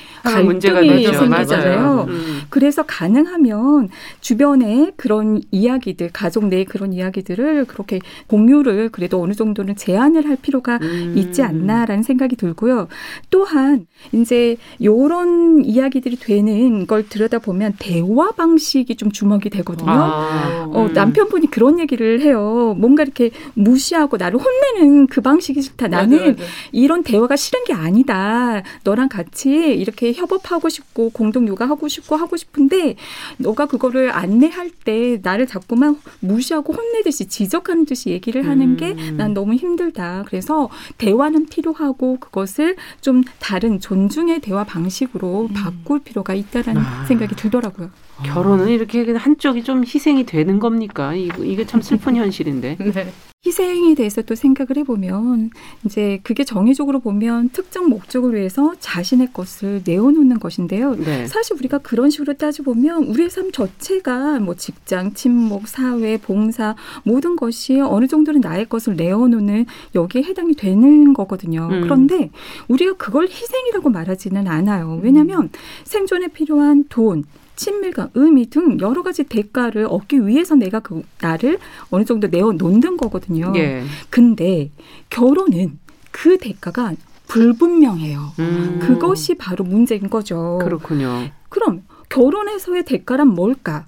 문제가 갈등이 되죠. 생기잖아요. 음. 그래서 가능하면 주변에 그런 이야기들, 가족 내 그런 이야기들을 그렇게 공유를 그래도 어느 정도는 제한을 할 필요가 음. 있지 않나라는 생각이 들고요. 또한 이제 요런 이야기들이 되는 걸 들여다보면 대화 방식이 좀 주목이 되거든요. 아. 어, 음. 남편분이 그런 얘기를 해요. 뭔가 이렇게 무시하고 나를 혼내는 그 방식이 싫다. 나는 맞아, 맞아. 이런 대화가 싫은 게 아니다. 너랑 같이 이렇게 협업하고 싶고 공동 육아하고 싶고 하고 싶은데 너가 그거를 안내할 때 나를 자꾸만 무시하고 혼내듯이 지적하는 듯이 얘기를 하는 게 음. 난 너무 힘들다. 그래서 대화는 필요하고 그것을 좀 다른 존중의 대화 방식으로 바꿀 필요가 있다라는 아. 생각이 들더라고요. 결혼은 이렇게 그냥 한쪽이 좀 희생이 되는 겁니까? 이거 이게 참 슬픈 현실인데. 네. 희생에 대해서 또 생각을 해보면 이제 그게 정의적으로 보면 특정 목적을 위해서 자신의 것을 내어놓는 것인데요. 네. 사실 우리가 그런 식으로 따져보면 우리의 삶 자체가 뭐 직장, 친목, 사회, 봉사 모든 것이 어느 정도는 나의 것을 내어놓는 여기에 해당이 되는 거거든요. 음. 그런데 우리가 그걸 희생이라고 말하지는 않아요. 왜냐하면 생존에 필요한 돈, 친밀감, 의미 등 여러 가지 대가를 얻기 위해서 내가 그 나를 어느 정도 내어 놓는 거거든요. 예. 근데 결혼은 그 대가가 불분명해요. 음. 그것이 바로 문제인 거죠. 그렇군요. 그럼 결혼에서의 대가란 뭘까?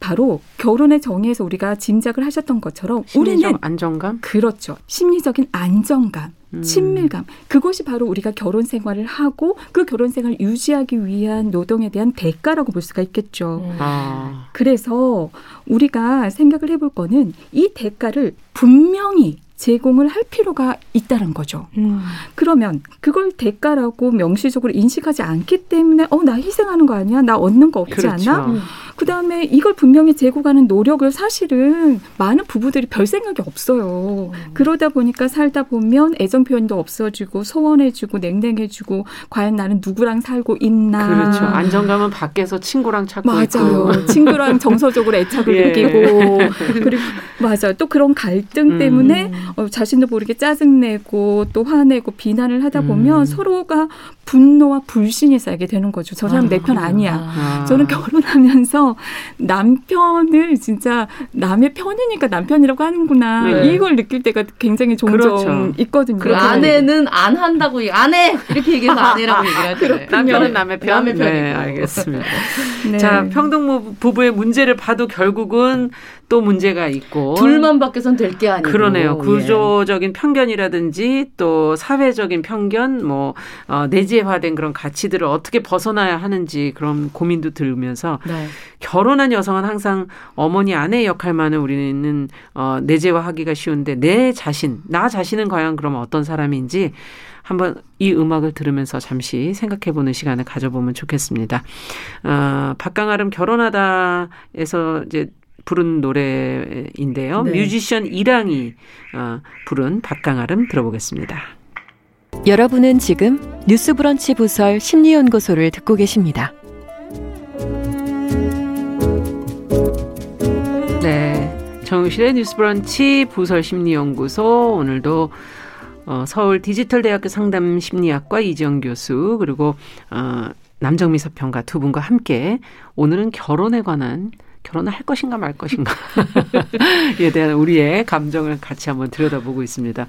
바로 결혼의 정의에서 우리가 짐작을 하셨던 것처럼 우리는 심리적 안정감. 그렇죠. 심리적인 안정감, 음. 친밀감. 그것이 바로 우리가 결혼 생활을 하고 그 결혼 생활을 유지하기 위한 노동에 대한 대가라고 볼 수가 있겠죠. 음. 아. 그래서 우리가 생각을 해볼 거는 이 대가를 분명히 제공을 할 필요가 있다는 거죠. 음. 그러면 그걸 대가라고 명시적으로 인식하지 않기 때문에 어 나 희생하는 거 아니야? 나 얻는 거 없지 그렇죠. 않아? 그다음에 이걸 분명히 제공하는 노력을 사실은 많은 부부들이 별 생각이 없어요. 그러다 보니까 살다 보면 애정 표현도 없어지고 소원해지고 냉랭해지고 과연 나는 누구랑 살고 있나? 그렇죠. 안정감은 밖에서 친구랑 찾고 맞아요. 있고. 친구랑 정서적으로 애착을 예. 느끼고 그리고 맞아요. 또 그런 갈등 음. 때문에 어, 자신도 모르게 짜증내고 또 화내고 비난을 하다 보면 음. 서로가 분노와 불신이 쌓이게 되는 거죠. 저 사람 내편 아니야. 아. 저는 결혼하면서 남편을 진짜 남의 편이니까 남편이라고 하는구나 네. 이걸 느낄 때가 굉장히 종종 그렇죠. 있거든요. 그 아내는 안 한다고 안 해! 이렇게 얘기해서 아내라고 얘기를 하잖아요. 남편은 남의 편. 남의 편이고. 네, 알겠습니다. 네. 자, 평등 부부의 문제를 봐도 결국은 또 문제가 있고. 둘만 밖에선 될 게 아니고. 그러네요. 예. 구조적인 편견이라든지 또 사회적인 편견, 뭐 어, 내재화된 그런 가치들을 어떻게 벗어나야 하는지 그런 고민도 들면서 네. 결혼한 여성은 항상 어머니 아내의 역할만을 우리는 어, 내재화하기가 쉬운데 내 자신, 나 자신은 과연 그러면 어떤 사람인지 한번 이 음악을 들으면서 잠시 생각해보는 시간을 가져보면 좋겠습니다. 어, 박강아름 결혼하다에서 이제 부른 노래인데요. 네. 뮤지션 이랑이 어, 부른 박강아름 들어보겠습니다. 여러분은 지금 뉴스 브런치 부설 심리연구소를 듣고 계십니다. 네. 정실의 뉴스 브런치 부설 심리연구소 오늘도 어, 서울 디지털대학교 상담심리학과 이지영 교수 그리고 어, 남정미 서평가 두 분과 함께 오늘은 결혼에 관한 결혼을 할 것인가 말 것인가에 대한 우리의 감정을 같이 한번 들여다보고 있습니다.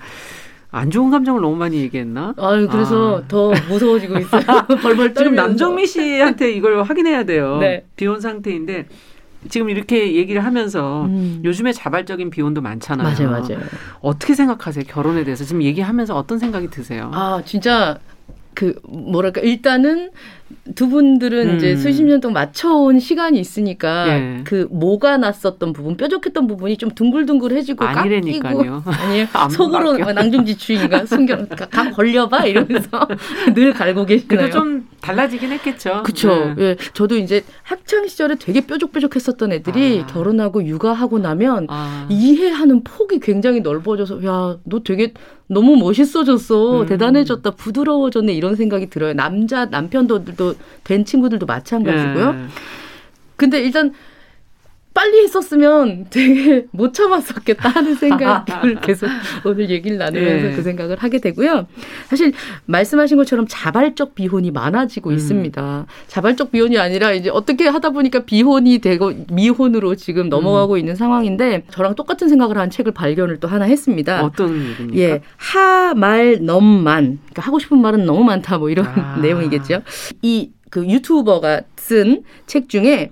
안 좋은 감정을 너무 많이 얘기했나? 아유, 그래서 아. 더 무서워지고 있어요. 벌벌 떨면서. 지금 남정미 씨한테 이걸 확인해야 돼요. 네. 비혼 상태인데 지금 이렇게 얘기를 하면서 음. 요즘에 자발적인 비혼도 많잖아요. 맞아요, 맞아요. 어떻게 생각하세요? 결혼에 대해서 지금 얘기하면서 어떤 생각이 드세요? 아, 진짜 그 뭐랄까 일단은 두 분들은 음. 이제 수십 년 동안 맞춰온 시간이 있으니까 예. 그 모가 났었던 부분, 뾰족했던 부분이 좀 둥글둥글해지고 아니라니까요. 깎이고 아니 안 속으로 바뀌어. 낭중지 추인가 숨겨 가, 가 걸려봐 이러면서 늘 갈고 계시나요? 그래도 좀 달라지긴 했겠죠. 그쵸. 네. 예. 저도 이제 학창 시절에 되게 뾰족뾰족했었던 애들이 아. 결혼하고 육아하고 나면 아, 이해하는 폭이 굉장히 넓어져서 야 너 되게 너무 멋있어졌어 음. 대단해졌다 부드러워졌네 이런 생각이 들어요 남자 남편들 도된 친구들도 마찬가지고요 네. 근데 일단 빨리 했었으면 되게 못 참았었겠다 하는 생각을 계속 오늘 얘기를 나누면서 네. 그 생각을 하게 되고요. 사실 말씀하신 것처럼 자발적 비혼이 많아지고 음. 있습니다. 자발적 비혼이 아니라 이제 어떻게 하다 보니까 비혼이 되고 미혼으로 지금 넘어가고 있는 상황인데 저랑 똑같은 생각을 한 책을 발견을 또 하나 했습니다. 어떤 얘기입니까? 예, 하, 말, 넘만. 그러니까 하고 싶은 말은 너무 많다, 뭐 이런 아. 내용이겠죠. 이 그 유튜버가 쓴 책 중에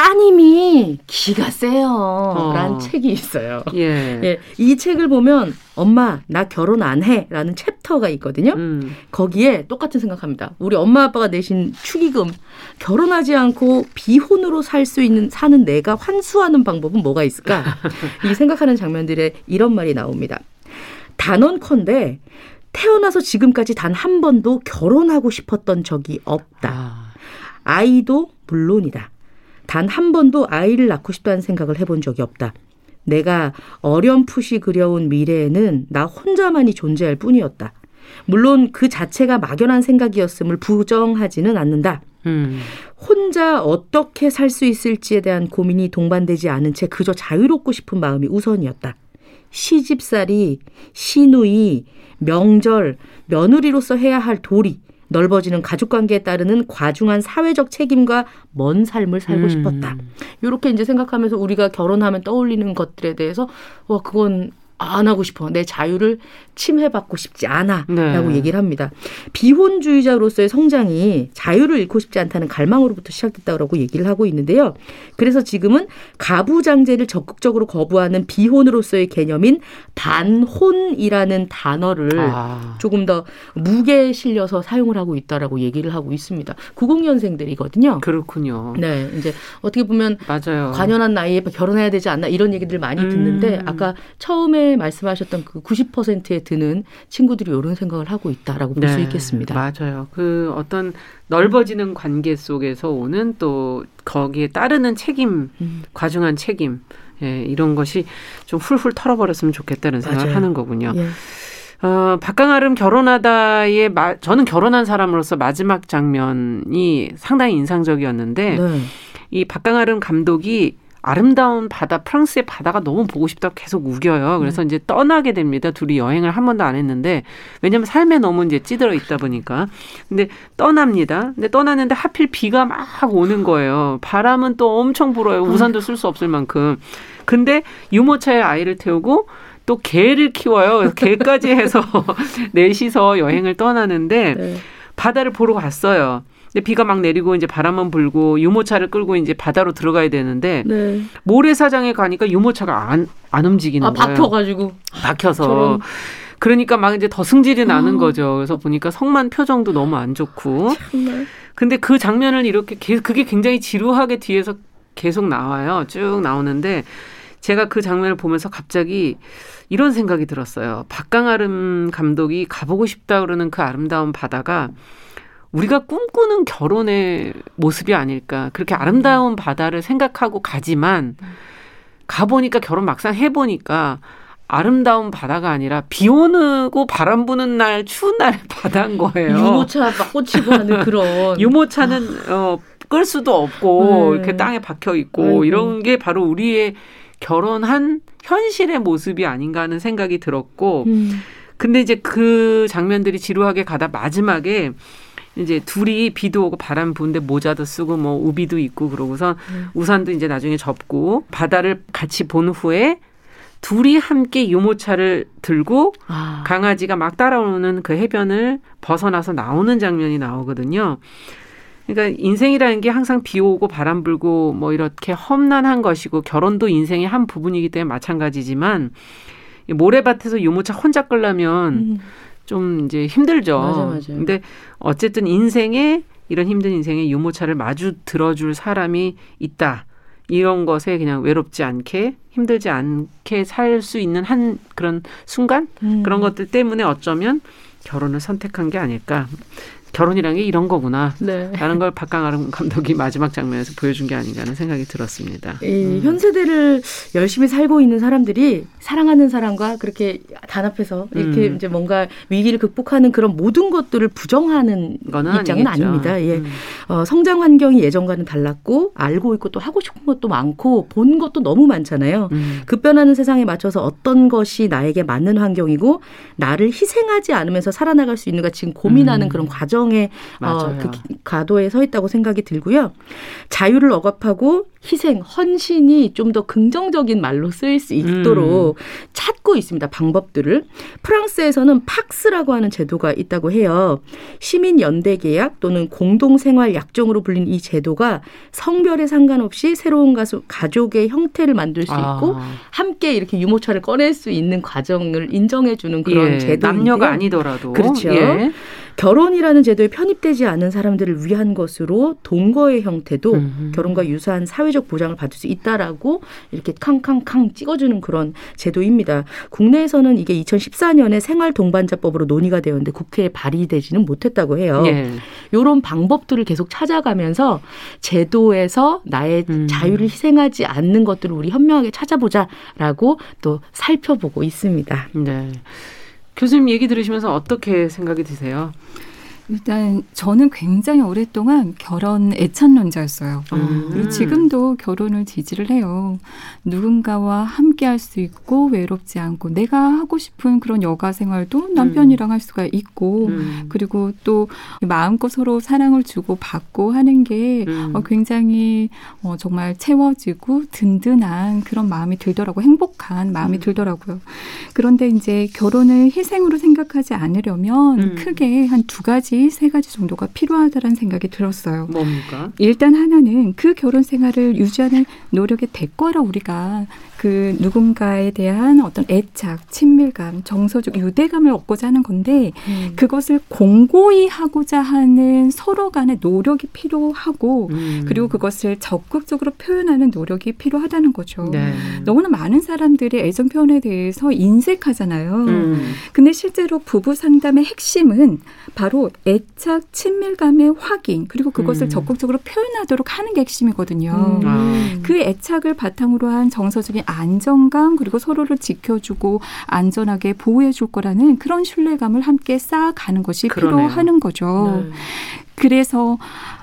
따님이 기가 세요. 라는 어. 책이 있어요. 예. 예, 이 책을 보면 엄마, 나 결혼 안 해. 라는 챕터가 있거든요. 음. 거기에 똑같은 생각합니다. 우리 엄마 아빠가 내신 축의금 결혼하지 않고 비혼으로 살 수 있는 사는 내가 환수하는 방법은 뭐가 있을까? 이 생각하는 장면들에 이런 말이 나옵니다. 단언컨대 태어나서 지금까지 단 한 번도 결혼하고 싶었던 적이 없다. 아, 아이도 물론이다. 단 한 번도 아이를 낳고 싶다는 생각을 해본 적이 없다. 내가 어렴풋이 그려온 미래에는 나 혼자만이 존재할 뿐이었다. 물론 그 자체가 막연한 생각이었음을 부정하지는 않는다. 음. 혼자 어떻게 살 수 있을지에 대한 고민이 동반되지 않은 채 그저 자유롭고 싶은 마음이 우선이었다. 시집살이, 시누이, 명절, 며느리로서 해야 할 도리, 넓어지는 가족관계에 따르는 과중한 사회적 책임과 먼 삶을 살고 음. 싶었다. 이렇게 이제 생각하면서 우리가 결혼하면 떠올리는 것들에 대해서 와 그건 안 하고 싶어. 내 자유를 침해받고 싶지 않아. 네. 라고 얘기를 합니다. 비혼주의자로서의 성장이 자유를 잃고 싶지 않다는 갈망으로부터 시작됐다고 얘기를 하고 있는데요. 그래서 지금은 가부장제를 적극적으로 거부하는 비혼으로서의 개념인 반혼이라는 단어를 아. 조금 더 무게 실려서 사용을 하고 있다라고 얘기를 하고 있습니다. 90년생들이거든요. 그렇군요. 네, 이제 어떻게 보면 맞아요. 관연한 나이에 결혼해야 되지 않나 이런 얘기들 많이 듣는데 음. 아까 처음에 말씀하셨던 그 90%에 드는 친구들이 이런 생각을 하고 있다라고 볼수 네, 있겠습니다. 맞아요. 그 어떤 넓어지는 관계 속에서 오는 또 거기에 따르는 책임, 음. 과중한 책임, 예, 이런 것이 좀 훌훌 털어버렸으면 좋겠다는 생각을 맞아요. 하는 거군요. 예. 어, 박강아름 결혼하다의 마, 저는 결혼한 사람으로서 마지막 장면이 상당히 인상적이었는데 네. 이 박강아름 감독이 아름다운 바다, 프랑스의 바다가 너무 보고 싶다고 계속 우겨요. 그래서 음. 이제 떠나게 됩니다. 둘이 여행을 한 번도 안 했는데, 왜냐면 삶에 너무 이제 찌들어 있다 보니까. 근데 떠납니다. 근데 떠났는데 하필 비가 막 오는 거예요. 바람은 또 엄청 불어요. 우산도 쓸 수 없을 만큼. 근데 유모차에 아이를 태우고 또 개를 키워요. 개까지 해서 넷이서 여행을 떠나는데, 네. 바다를 보러 갔어요. 근데 비가 막 내리고 이제 바람만 불고 유모차를 끌고 이제 바다로 들어가야 되는데 네. 모래사장에 가니까 유모차가 안, 안 움직이는 아, 거예요. 박혀가지고. 박혀서. 저런. 그러니까 막 이제 더 승질이 나는 어. 거죠. 그래서 보니까 성만 표정도 너무 안 좋고. 정말. 근데 그 장면을 이렇게 그게 굉장히 지루하게 뒤에서 계속 나와요. 쭉 나오는데 제가 그 장면을 보면서 갑자기 이런 생각이 들었어요. 박강아름 감독이 가보고 싶다 그러는 그 아름다운 바다가 우리가 꿈꾸는 결혼의 모습이 아닐까. 그렇게 아름다운 바다를 생각하고 가지만 가보니까 결혼 막상 해보니까 아름다운 바다가 아니라 비 오고 바람 부는 날 추운 날 바다인 거예요. 유모차 막 꽂히고 하는 그런. 유모차는 어, 끌 수도 없고 네. 이렇게 땅에 박혀 있고 아이고. 이런 게 바로 우리의 결혼한 현실의 모습이 아닌가 하는 생각이 들었고 음. 근데 이제 그 장면들이 지루하게 가다 마지막에 이제 둘이 비도 오고 바람 부는데 모자도 쓰고 뭐 우비도 입고 그러고서 음. 우산도 이제 나중에 접고 바다를 같이 본 후에 둘이 함께 유모차를 들고 아. 강아지가 막 따라오는 그 해변을 벗어나서 나오는 장면이 나오거든요. 그러니까 인생이라는 게 항상 비 오고 바람 불고 뭐 이렇게 험난한 것이고 결혼도 인생의 한 부분이기 때문에 마찬가지지만 모래밭에서 유모차 혼자 끌려면 음. 좀 이제 힘들죠. 맞아, 맞아. 근데 어쨌든 인생에 이런 힘든 인생에 유모차를 마주 들어줄 사람이 있다. 이런 것에 그냥 외롭지 않게 힘들지 않게 살 수 있는 한 그런 순간 음. 그런 것들 때문에 어쩌면 결혼을 선택한 게 아닐까 결혼이란 게 이런 거구나. 네. 라는 걸 박강아름 감독이 마지막 장면에서 보여준 게 아닌가 하는 생각이 들었습니다. 음. 현 세대를 열심히 살고 있는 사람들이 사랑하는 사람과 그렇게 단합해서 이렇게 음. 이제 뭔가 위기를 극복하는 그런 모든 것들을 부정하는 입장은 아니겠죠. 아닙니다. 예. 음. 어, 성장 환경이 예전과는 달랐고 알고 있고 또 하고 싶은 것도 많고 본 것도 너무 많잖아요. 음. 급변하는 세상에 맞춰서 어떤 것이 나에게 맞는 환경이고 나를 희생하지 않으면서 살아나갈 수 있는가 지금 고민하는 음. 그런 과정 과정의 어, 그 가도에 서 있다고 생각이 들고요. 자유를 억압하고 희생, 헌신이 좀 더 긍정적인 말로 쓰일 수 있도록 음. 찾고 있습니다. 방법들을. 프랑스에서는 팍스라고 하는 제도가 있다고 해요. 시민 연대 계약 또는 공동 생활 약정으로 불린 이 제도가 성별에 상관없이 새로운 가수 가족의 형태를 만들 수 있고 아. 함께 이렇게 유모차를 꺼낼 수 있는 과정을 인정해 주는 그런 예, 제도 남녀가 아니더라도 그렇죠. 예. 결혼이라는 제도에 편입되지 않은 사람들을 위한 것으로 동거의 형태도 음흠. 결혼과 유사한 사회적 보장을 받을 수 있다라고 이렇게 캉캉캉 찍어주는 그런 제도입니다. 국내에서는 이게 2014년에 생활 동반자법으로 논의가 되었는데 국회에 발의되지는 못했다고 해요. 네. 이런 방법들을 계속 찾아가면서 제도에서 나의 음. 자유를 희생하지 않는 것들을 우리 현명하게 찾아보자라고 또 살펴보고 있습니다. 네. 교수님 얘기 들으시면서 어떻게 생각이 드세요? 일단 저는 굉장히 오랫동안 결혼 애찬론자였어요. 음. 그리고 지금도 결혼을 지지를 해요. 누군가와 함께 할 수 있고 외롭지 않고 내가 하고 싶은 그런 여가 생활도 남편이랑 음. 할 수가 있고 음. 그리고 또 마음껏 서로 사랑을 주고 받고 하는 게 음. 어, 굉장히 어, 정말 채워지고 든든한 그런 마음이 들더라고요. 행복한 마음이 음. 들더라고요. 그런데 이제 결혼을 희생으로 생각하지 않으려면 음. 크게 한 두 가지 세 가지 정도가 필요하다는 생각이 들었어요. 뭡니까? 일단 하나는 그 결혼 생활을 유지하는 노력의 대가로 우리가 그 누군가에 대한 어떤 애착, 친밀감, 정서적 유대감을 얻고자 하는 건데 음. 그것을 공고히 하고자 하는 서로 간의 노력이 필요하고 음. 그리고 그것을 적극적으로 표현하는 노력이 필요하다는 거죠. 네. 너무나 많은 사람들이 애정 표현에 대해서 인색하잖아요. 음. 근데 실제로 부부 상담의 핵심은 바로 애착, 친밀감의 확인 그리고 그것을 음. 적극적으로 표현하도록 하는 게 핵심이거든요. 음. 아. 그 애착을 바탕으로 한 정서적인 안정감 그리고 서로를 지켜주고 안전하게 보호해 줄 거라는 그런 신뢰감을 함께 쌓아가는 것이 그러네요. 필요하는 거죠. 네. 그래서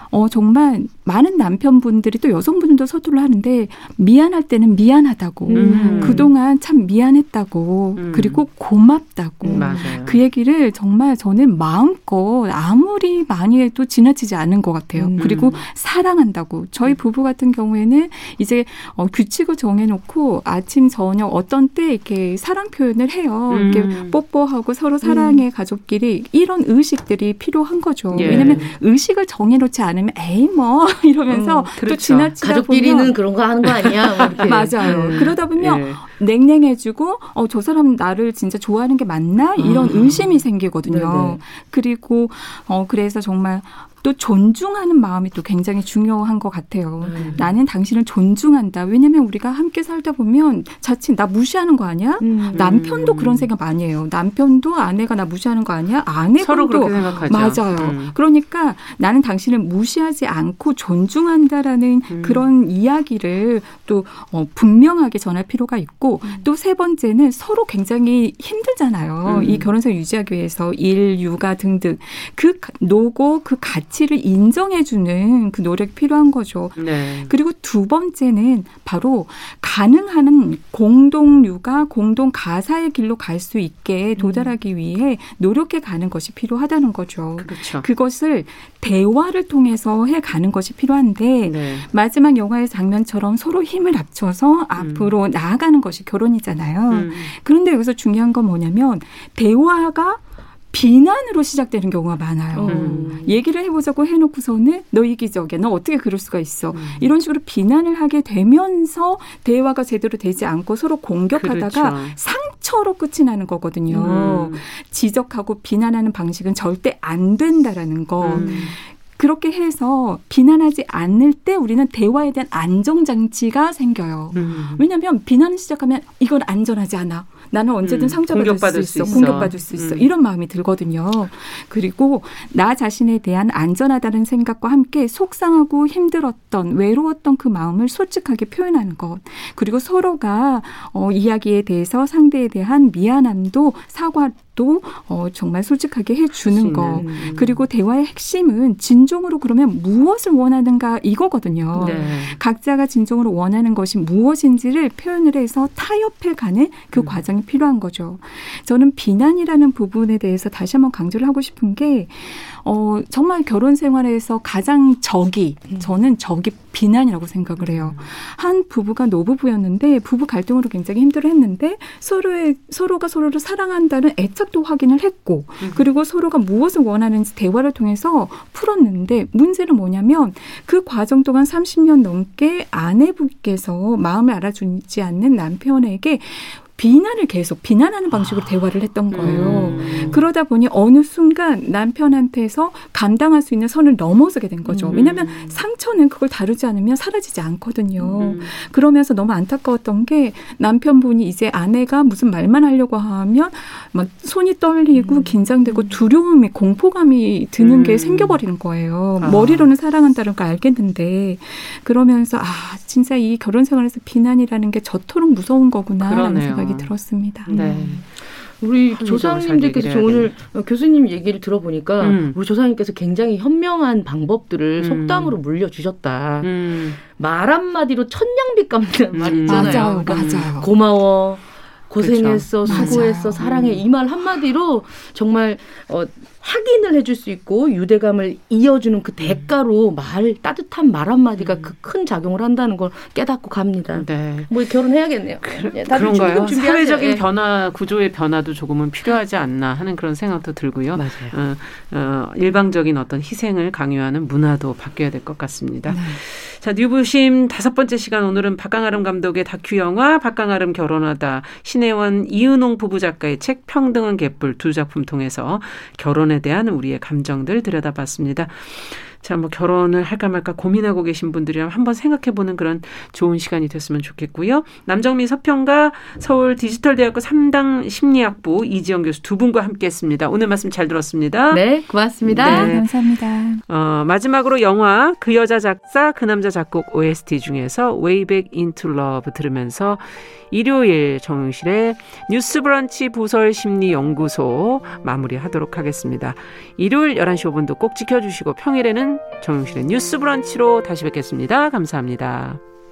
어, 정말 많은 남편분들이 또 여성분들도 서투를 하는데 미안할 때는 미안하다고 음. 그동안 참 미안했다고 음. 그리고 고맙다고 음, 맞아요. 그 얘기를 정말 저는 마음껏 아무리 많이 해도 지나치지 않은 것 같아요. 음. 그리고 사랑한다고 저희 부부 같은 경우에는 이제 어, 규칙을 정해놓고 아침 저녁 어떤 때 이렇게 사랑 표현을 해요. 음. 이렇게 뽀뽀하고 서로 사랑의 가족끼리 이런 의식들이 필요한 거죠. 예. 왜냐하면 의식을 정해놓지 않으면 에이 뭐 이러면서 음, 또 그렇죠. 지나치다 가족끼리는 보면 그런 거 하는 거 아니야? 뭐. 맞아요. 음. 그러다 보면 예. 냉랭해지고 어 저 사람 나를 진짜 좋아하는 게 맞나 이런 아. 의심이 생기거든요. 네네. 그리고 어 그래서 정말 또 존중하는 마음이 또 굉장히 중요한 것 같아요. 음. 나는 당신을 존중한다. 왜냐면 우리가 함께 살다 보면 자칫 나 무시하는 거 아니야? 음. 남편도 음. 그런 생각 많이 해요. 남편도 아내가 나 무시하는 거 아니야? 아내분도. 맞아요. 음. 그러니까 나는 당신을 무시하지 않고 존중한다라는 음. 그런 이야기를 또 어, 분명하게 전할 필요가 있고 음. 또세 번째는 서로 굉장히 힘들잖아요. 음. 이 결혼 생활 유지하기 위해서 일, 육아 등등 그 가- 노고 그 가치 를 인정해주는 그 노력이 필요한 거죠. 네. 그리고 두 번째는 바로 가능한 공동 육아, 공동 가사의 길로 갈 수 있게 도달하기 위해 노력해 가는 것이 필요하다는 거죠. 그렇죠. 그것을 대화를 통해서 해 가는 것이 필요한데 네. 마지막 영화의 장면처럼 서로 힘을 합쳐서 앞으로 나아가는 것이 결혼이잖아요. 음. 그런데 여기서 중요한 건 뭐냐면 대화가 비난으로 시작되는 경우가 많아요. 음. 얘기를 해보자고 해놓고서는 너 이기적이야. 너 어떻게 그럴 수가 있어. 음. 이런 식으로 비난을 하게 되면서 대화가 제대로 되지 않고 서로 공격하다가 그렇죠. 상처로 끝이 나는 거거든요. 음. 지적하고 비난하는 방식은 절대 안 된다라는 거. 음. 그렇게 해서 비난하지 않을 때 우리는 대화에 대한 안정 장치가 생겨요. 음. 왜냐하면 비난을 시작하면 이건 안전하지 않아. 나는 언제든 음, 상처받을 수수 있어. 있어. 공격받을 수 있어. 음. 이런 마음이 들거든요. 그리고 나 자신에 대한 안전하다는 생각과 함께 속상하고 힘들었던 외로웠던 그 마음을 솔직하게 표현하는 것. 그리고 서로가 어, 이야기에 대해서 상대에 대한 미안함도 사과 도 어, 정말 솔직하게 해주는 것. 음. 그리고 대화의 핵심은 진정으로 그러면 무엇을 원하는가 이거거든요. 네. 각자가 진정으로 원하는 것이 무엇인지를 표현을 해서 타협해 가는 그 음. 과정이 필요한 거죠. 저는 비난이라는 부분에 대해서 다시 한번 강조를 하고 싶은 게, 어, 정말 결혼 생활에서 가장 적이, 음. 저는 적이 비난이라고 생각을 해요. 한 부부가 노부부였는데, 부부 갈등으로 굉장히 힘들어 했는데, 서로의, 서로가 서로를 사랑한다는 애착도 확인을 했고, 음. 그리고 서로가 무엇을 원하는지 대화를 통해서 풀었는데, 문제는 뭐냐면, 그 과정 동안 30년 넘게 아내분께서 마음을 알아주지 않는 남편에게 비난을 계속 비난하는 방식으로 대화를 했던 거예요. 음. 그러다 보니 어느 순간 남편한테서 감당할 수 있는 선을 넘어서게 된 거죠. 음. 왜냐하면 상처는 그걸 다루지 않으면 사라지지 않거든요. 음. 그러면서 너무 안타까웠던 게 남편분이 이제 아내가 무슨 말만 하려고 하면 막 손이 떨리고 긴장되고 두려움이 공포감이 드는 게 음. 생겨버리는 거예요. 아. 머리로는 사랑한다는 걸 알겠는데 그러면서 아 진짜 이 결혼 생활에서 비난이라는 게 저토록 무서운 거구나라는. 생각이 들었습니다. 네. 우리 조상님들께서 얘기를 해야 오늘 교수님 얘기를 들어보니까 음. 우리 조상님께서 굉장히 현명한 방법들을 음. 속담으로 물려주셨다. 음. 말 한마디로 천냥빚 갚는 말 음. 있잖아요. 맞아요, 그러니까 맞아요. 고마워. 고생했어, 그렇죠. 수고했어, 맞아요. 사랑해. 음. 이말 한마디로 정말 어, 확인을 해줄 수 있고 유대감을 이어주는 그 대가로 말 따뜻한 말 한마디가 음. 그큰 작용을 한다는 걸 깨닫고 갑니다. 네. 뭐 결혼해야겠네요. 예, 그런가요? 준비 준비하세요. 사회적인 예. 변화, 구조의 변화도 조금은 필요하지 않나 하는 그런 생각도 들고요. 맞아요. 어, 어, 일방적인 어떤 희생을 강요하는 문화도 바뀌어야 될 것 같습니다. 네. 자, 뉴부심 다섯 번째 시간 오늘은 박강아름 감독의 다큐 영화 박강아름 결혼하다 신혜원 이은홍 부부 작가의 책 평등은 개뿔 두 작품 통해서 결혼 에 대한 우리의 감정들 들여다봤습니다. 자, 뭐 결혼을 할까 말까 고민하고 계신 분들이랑 한번 생각해 보는 그런 좋은 시간이 됐으면 좋겠고요. 남정민 서평가 서울 디지털대학교 3당 심리학부 이지영 교수 두 분과 함께 했습니다. 오늘 말씀 잘 들었습니다. 네, 고맙습니다. 네. 감사합니다. 어, 마지막으로 영화 그 여자 작사 그 남자 작곡 OST 중에서 Way Back Into Love 들으면서 일요일 정용실의 뉴스 브런치 부설 심리 연구소 마무리하도록 하겠습니다. 일요일 11시 5분도 꼭 지켜주시고 평일에는 내일은 정용실의 뉴스 브런치로 다시 뵙겠습니다. 감사합니다.